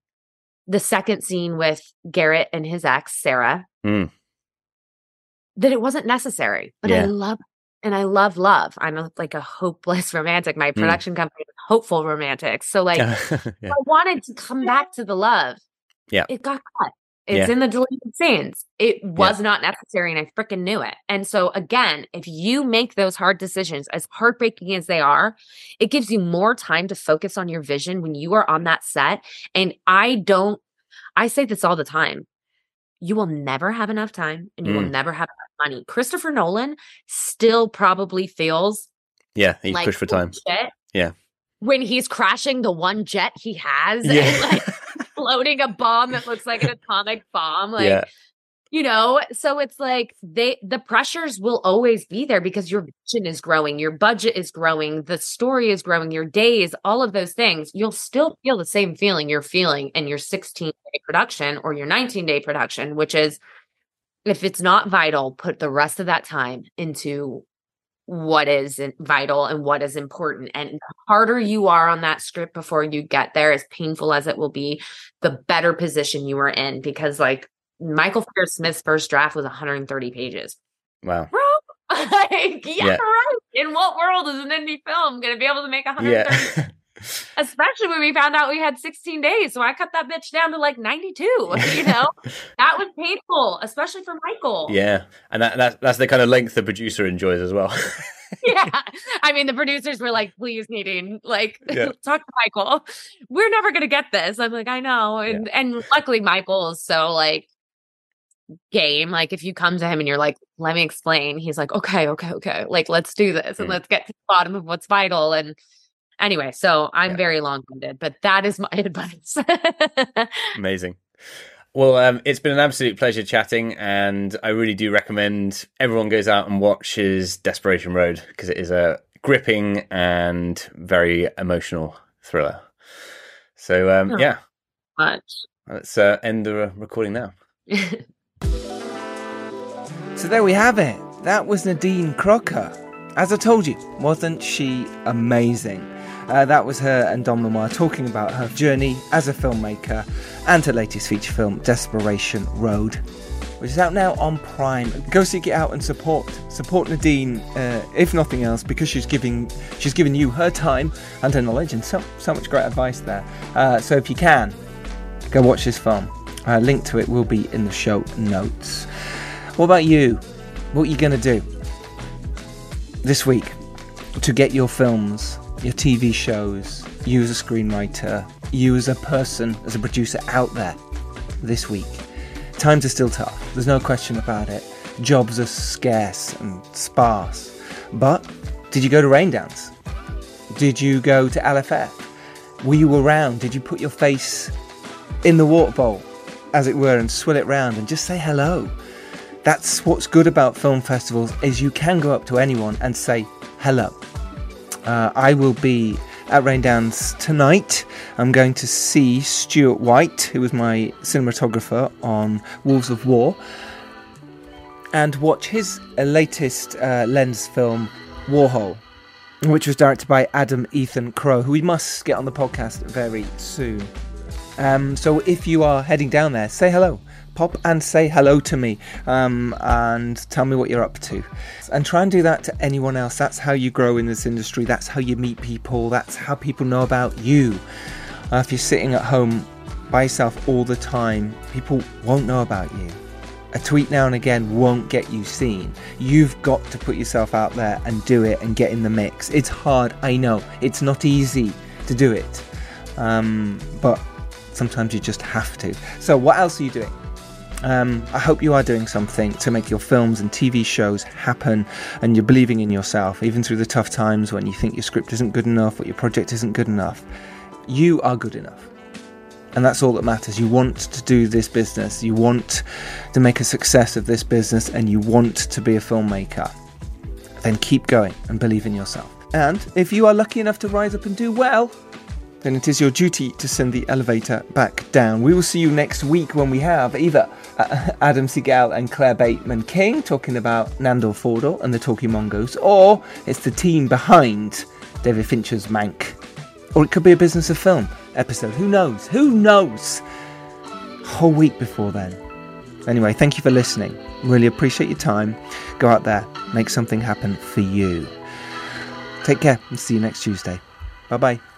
the second scene with Garrett and his ex, Sarah, Mm. that it wasn't necessary. But I love and I love love. I'm a, like a hopeless romantic. My Mm. production company is hopeful romantic. So like yeah. I wanted to come back to the love. Yeah. It got cut. It's Yeah. in the deleted scenes. It was not necessary and I freaking knew it. And so again, if you make those hard decisions, as heartbreaking as they are, it gives you more time to focus on your vision when you are on that set. And I don't I say this all the time. You will never have enough time and you will Mm. never have enough money. Christopher Nolan still probably feels yeah, he's like pushed for time. shit Yeah. when he's crashing the one jet he has Yeah, like floating a bomb that looks like an atomic bomb like yeah, you know? So it's like they the pressures will always be there because your vision is growing your budget is growing the story is growing your days all of those things. You'll still feel the same feeling you're feeling in your 16 day production or your 19 day production which is if it's not vital put the rest of that time into what is vital and what is important and the harder you are on that script before you get there as painful as it will be the better position you are in because like Michael Farris Smith's first draft was 130 pages. wow, Bro, like, yeah, Yeah. right. In what world is an indie film going to be able to make 130? yeah, Especially when we found out we had 16 days. So I cut that bitch down to like 92. You know, that was painful, especially for Michael. yeah, and that, that that's the kind of length the producer enjoys as well. yeah. I mean, the producers were like, please, Nadine, like, Yeah. talk to Michael. We're never going to get this. I'm like, I know. And, and luckily, Michael is so like game. Like, if you come to him and you're like, let me explain, he's like, okay, okay, okay. Like, let's do this and Mm. let's get to the bottom of what's vital. And anyway, so I'm Yeah. very long winded, but that is my advice. Amazing. Well, um, it's been an absolute pleasure chatting, and I really do recommend everyone goes out and watches Desperation Road because it is a gripping and very emotional thriller. So, um, Oh. yeah, Much. let's uh, end the uh, recording now. So there we have it. That was Nadine Crocker. As I told you, wasn't she amazing? Uh, that was her and Dom Lenoir talking about her journey as a filmmaker and her latest feature film, Desperation Road, which is out now on Prime. Go seek it out and support support Nadine, uh, if nothing else, because she's giving she's given you her time and her knowledge and so so much great advice there. Uh, so if you can, go watch this film. Uh, link to it will be in the show notes. What about you? What are you going to do this week to get your films, your TV shows, you as a screenwriter, you as a person, as a producer out there this week? Times are still tough, there's no question about it. Jobs are scarce and sparse. But did you go to Raindance? Did you go to LFF? Were you around? Did you put your face in the water bowl, as it were, and swill it round and just say hello? That's what's good about film festivals is you can go up to anyone and say hello. Uh, I will be at Raindance tonight. I'm going to see Stuart White, who was my cinematographer on Wolves of War, and watch his uh, latest uh, lens film, Warhol, which was directed by Adam Ethan Crow, who we must get on the podcast very soon. Um, so if you are heading down there, say hello. Pop and say hello to me um, and tell me what you're up to. And try and do that to anyone else. That's how you grow in this industry. That's how you meet people. That's how people know about you. Uh, if you're sitting at home by yourself all the time, people won't know about you. A tweet now and again won't get you seen. You've got to put yourself out there and do it and get in the mix. It's hard, I know. It's not easy to do it. Um, but sometimes you just have to. So, what else are you doing? Um, I hope you are doing something to make your films and TV shows happen and you're believing in yourself, even through the tough times when you think your script isn't good enough or your project isn't good enough. You are good enough. And that's all that matters. You want to do this business, you want to make a success of this business, and you want to be a filmmaker. Then keep going and believe in yourself. And if you are lucky enough to rise up and do well, then it is your duty to send the elevator back down. We will see you next week when we have either uh, Adam Sigal and Claire Bateman King talking about Nandor Fodor and the Talking Mongoose, or it's the team behind David Fincher's Mank. Or it could be a Business of Film episode. Who knows? Who knows? Whole week before then. Anyway, thank you for listening. Really appreciate your time. Go out there, make something happen for you. Take care and see you next Tuesday. Bye bye.